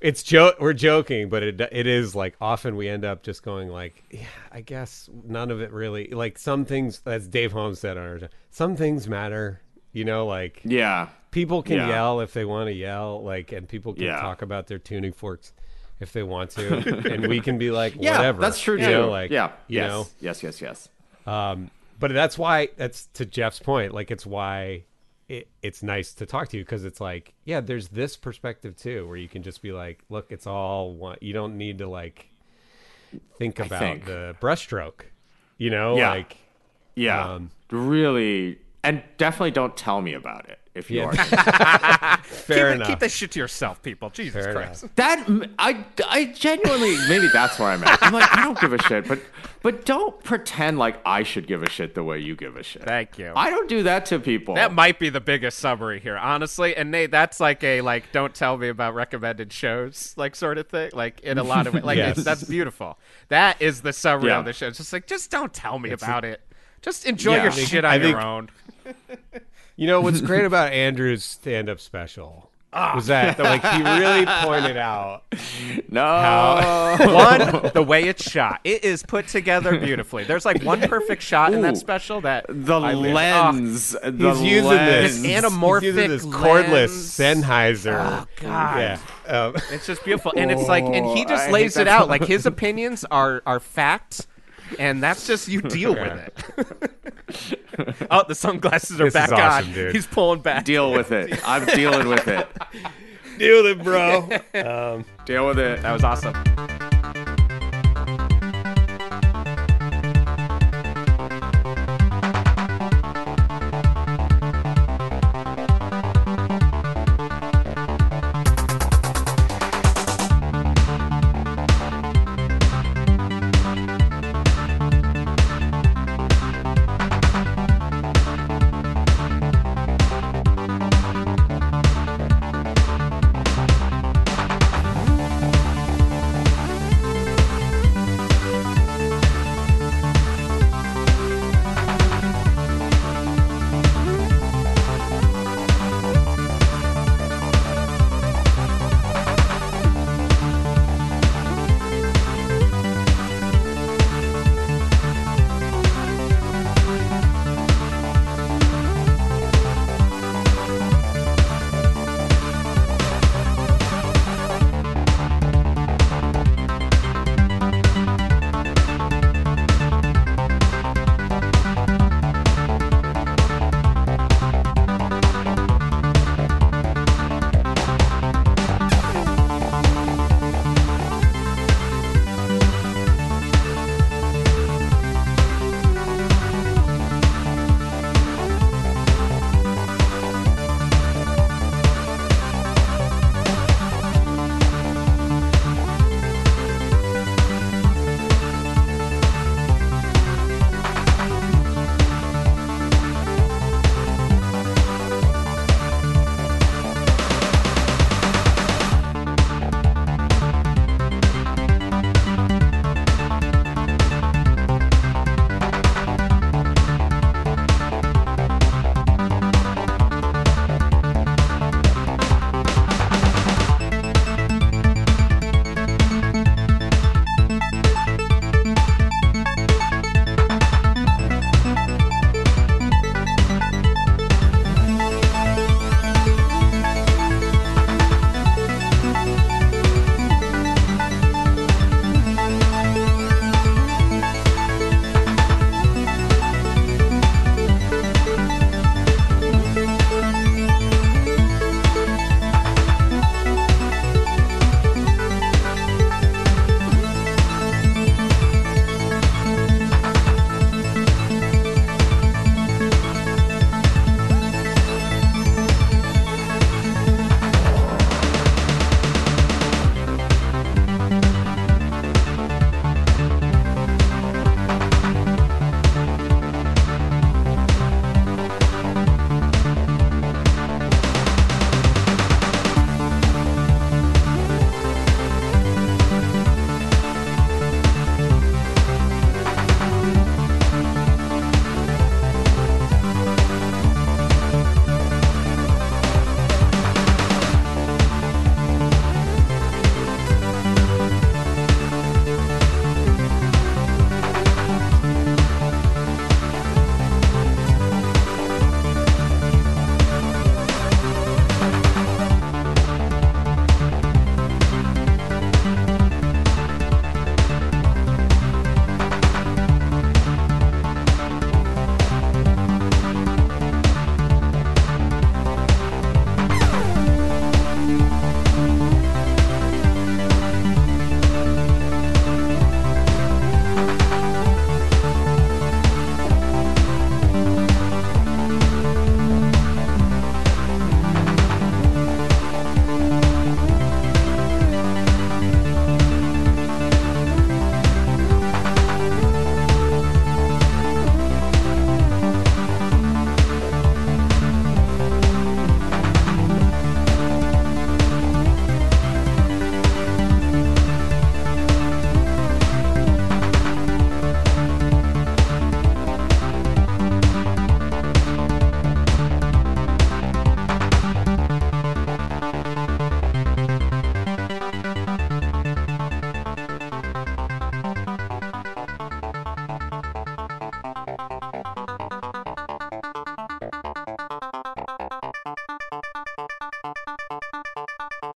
It's joke. We're joking, but it it is like often we end up just going like, yeah, I guess none of it really. Like some things, as Dave Holmes said on our, some things matter. You know, like Yeah. people can Yeah. yell if they want to yell, like, and people can Yeah. talk about their tuning forks if they want to, and we can be like, Yeah, whatever. that's true you too. know, like, yeah. you yes. know, Yes. Yes. Yes. um, but that's why that's to Jeff's point. Like it's why it, it's nice to talk to you because it's like, yeah, there's this perspective too, where you can just be like, look, it's all one. You don't need to like think about think. the brushstroke. You know, Yeah. like Yeah. Um, really and definitely don't tell me about it if you Yeah. are. Fair keep, enough. keep this shit to yourself, people. Jesus Fair Christ. That I I genuinely maybe that's where I'm at. I'm like I don't give a shit, but but don't pretend like I should give a shit the way you give a shit. Thank you. I don't do that to people. That might be the biggest summary here, honestly. And Nate, that's like a like, don't tell me about recommended shows, like sort of thing. Like in a lot of ways, like Yes. it's, that's beautiful. That is the summary Yeah. of the show. It's just like, just don't tell me about it. Just enjoy Yeah. your think- shit on I your think- own. You know what's great about Andrew's stand-up special was that, that like he really pointed out no. One, the way it's shot, it is put together beautifully. There's like one perfect shot in that special that the I lens. Oh, the he's using lens. this anamorphic he's using this cordless lens. Sennheiser. Oh, God. Yeah. Um, It's just beautiful, and it's like, and he Oh, just lays it out. Like his opinions are are fact, and that's just you deal with it. oh, the sunglasses are This back awesome, on. dude. He's pulling back. Deal with it. I'm dealing with it. Deal with it, bro. Um, Deal with it. That was awesome.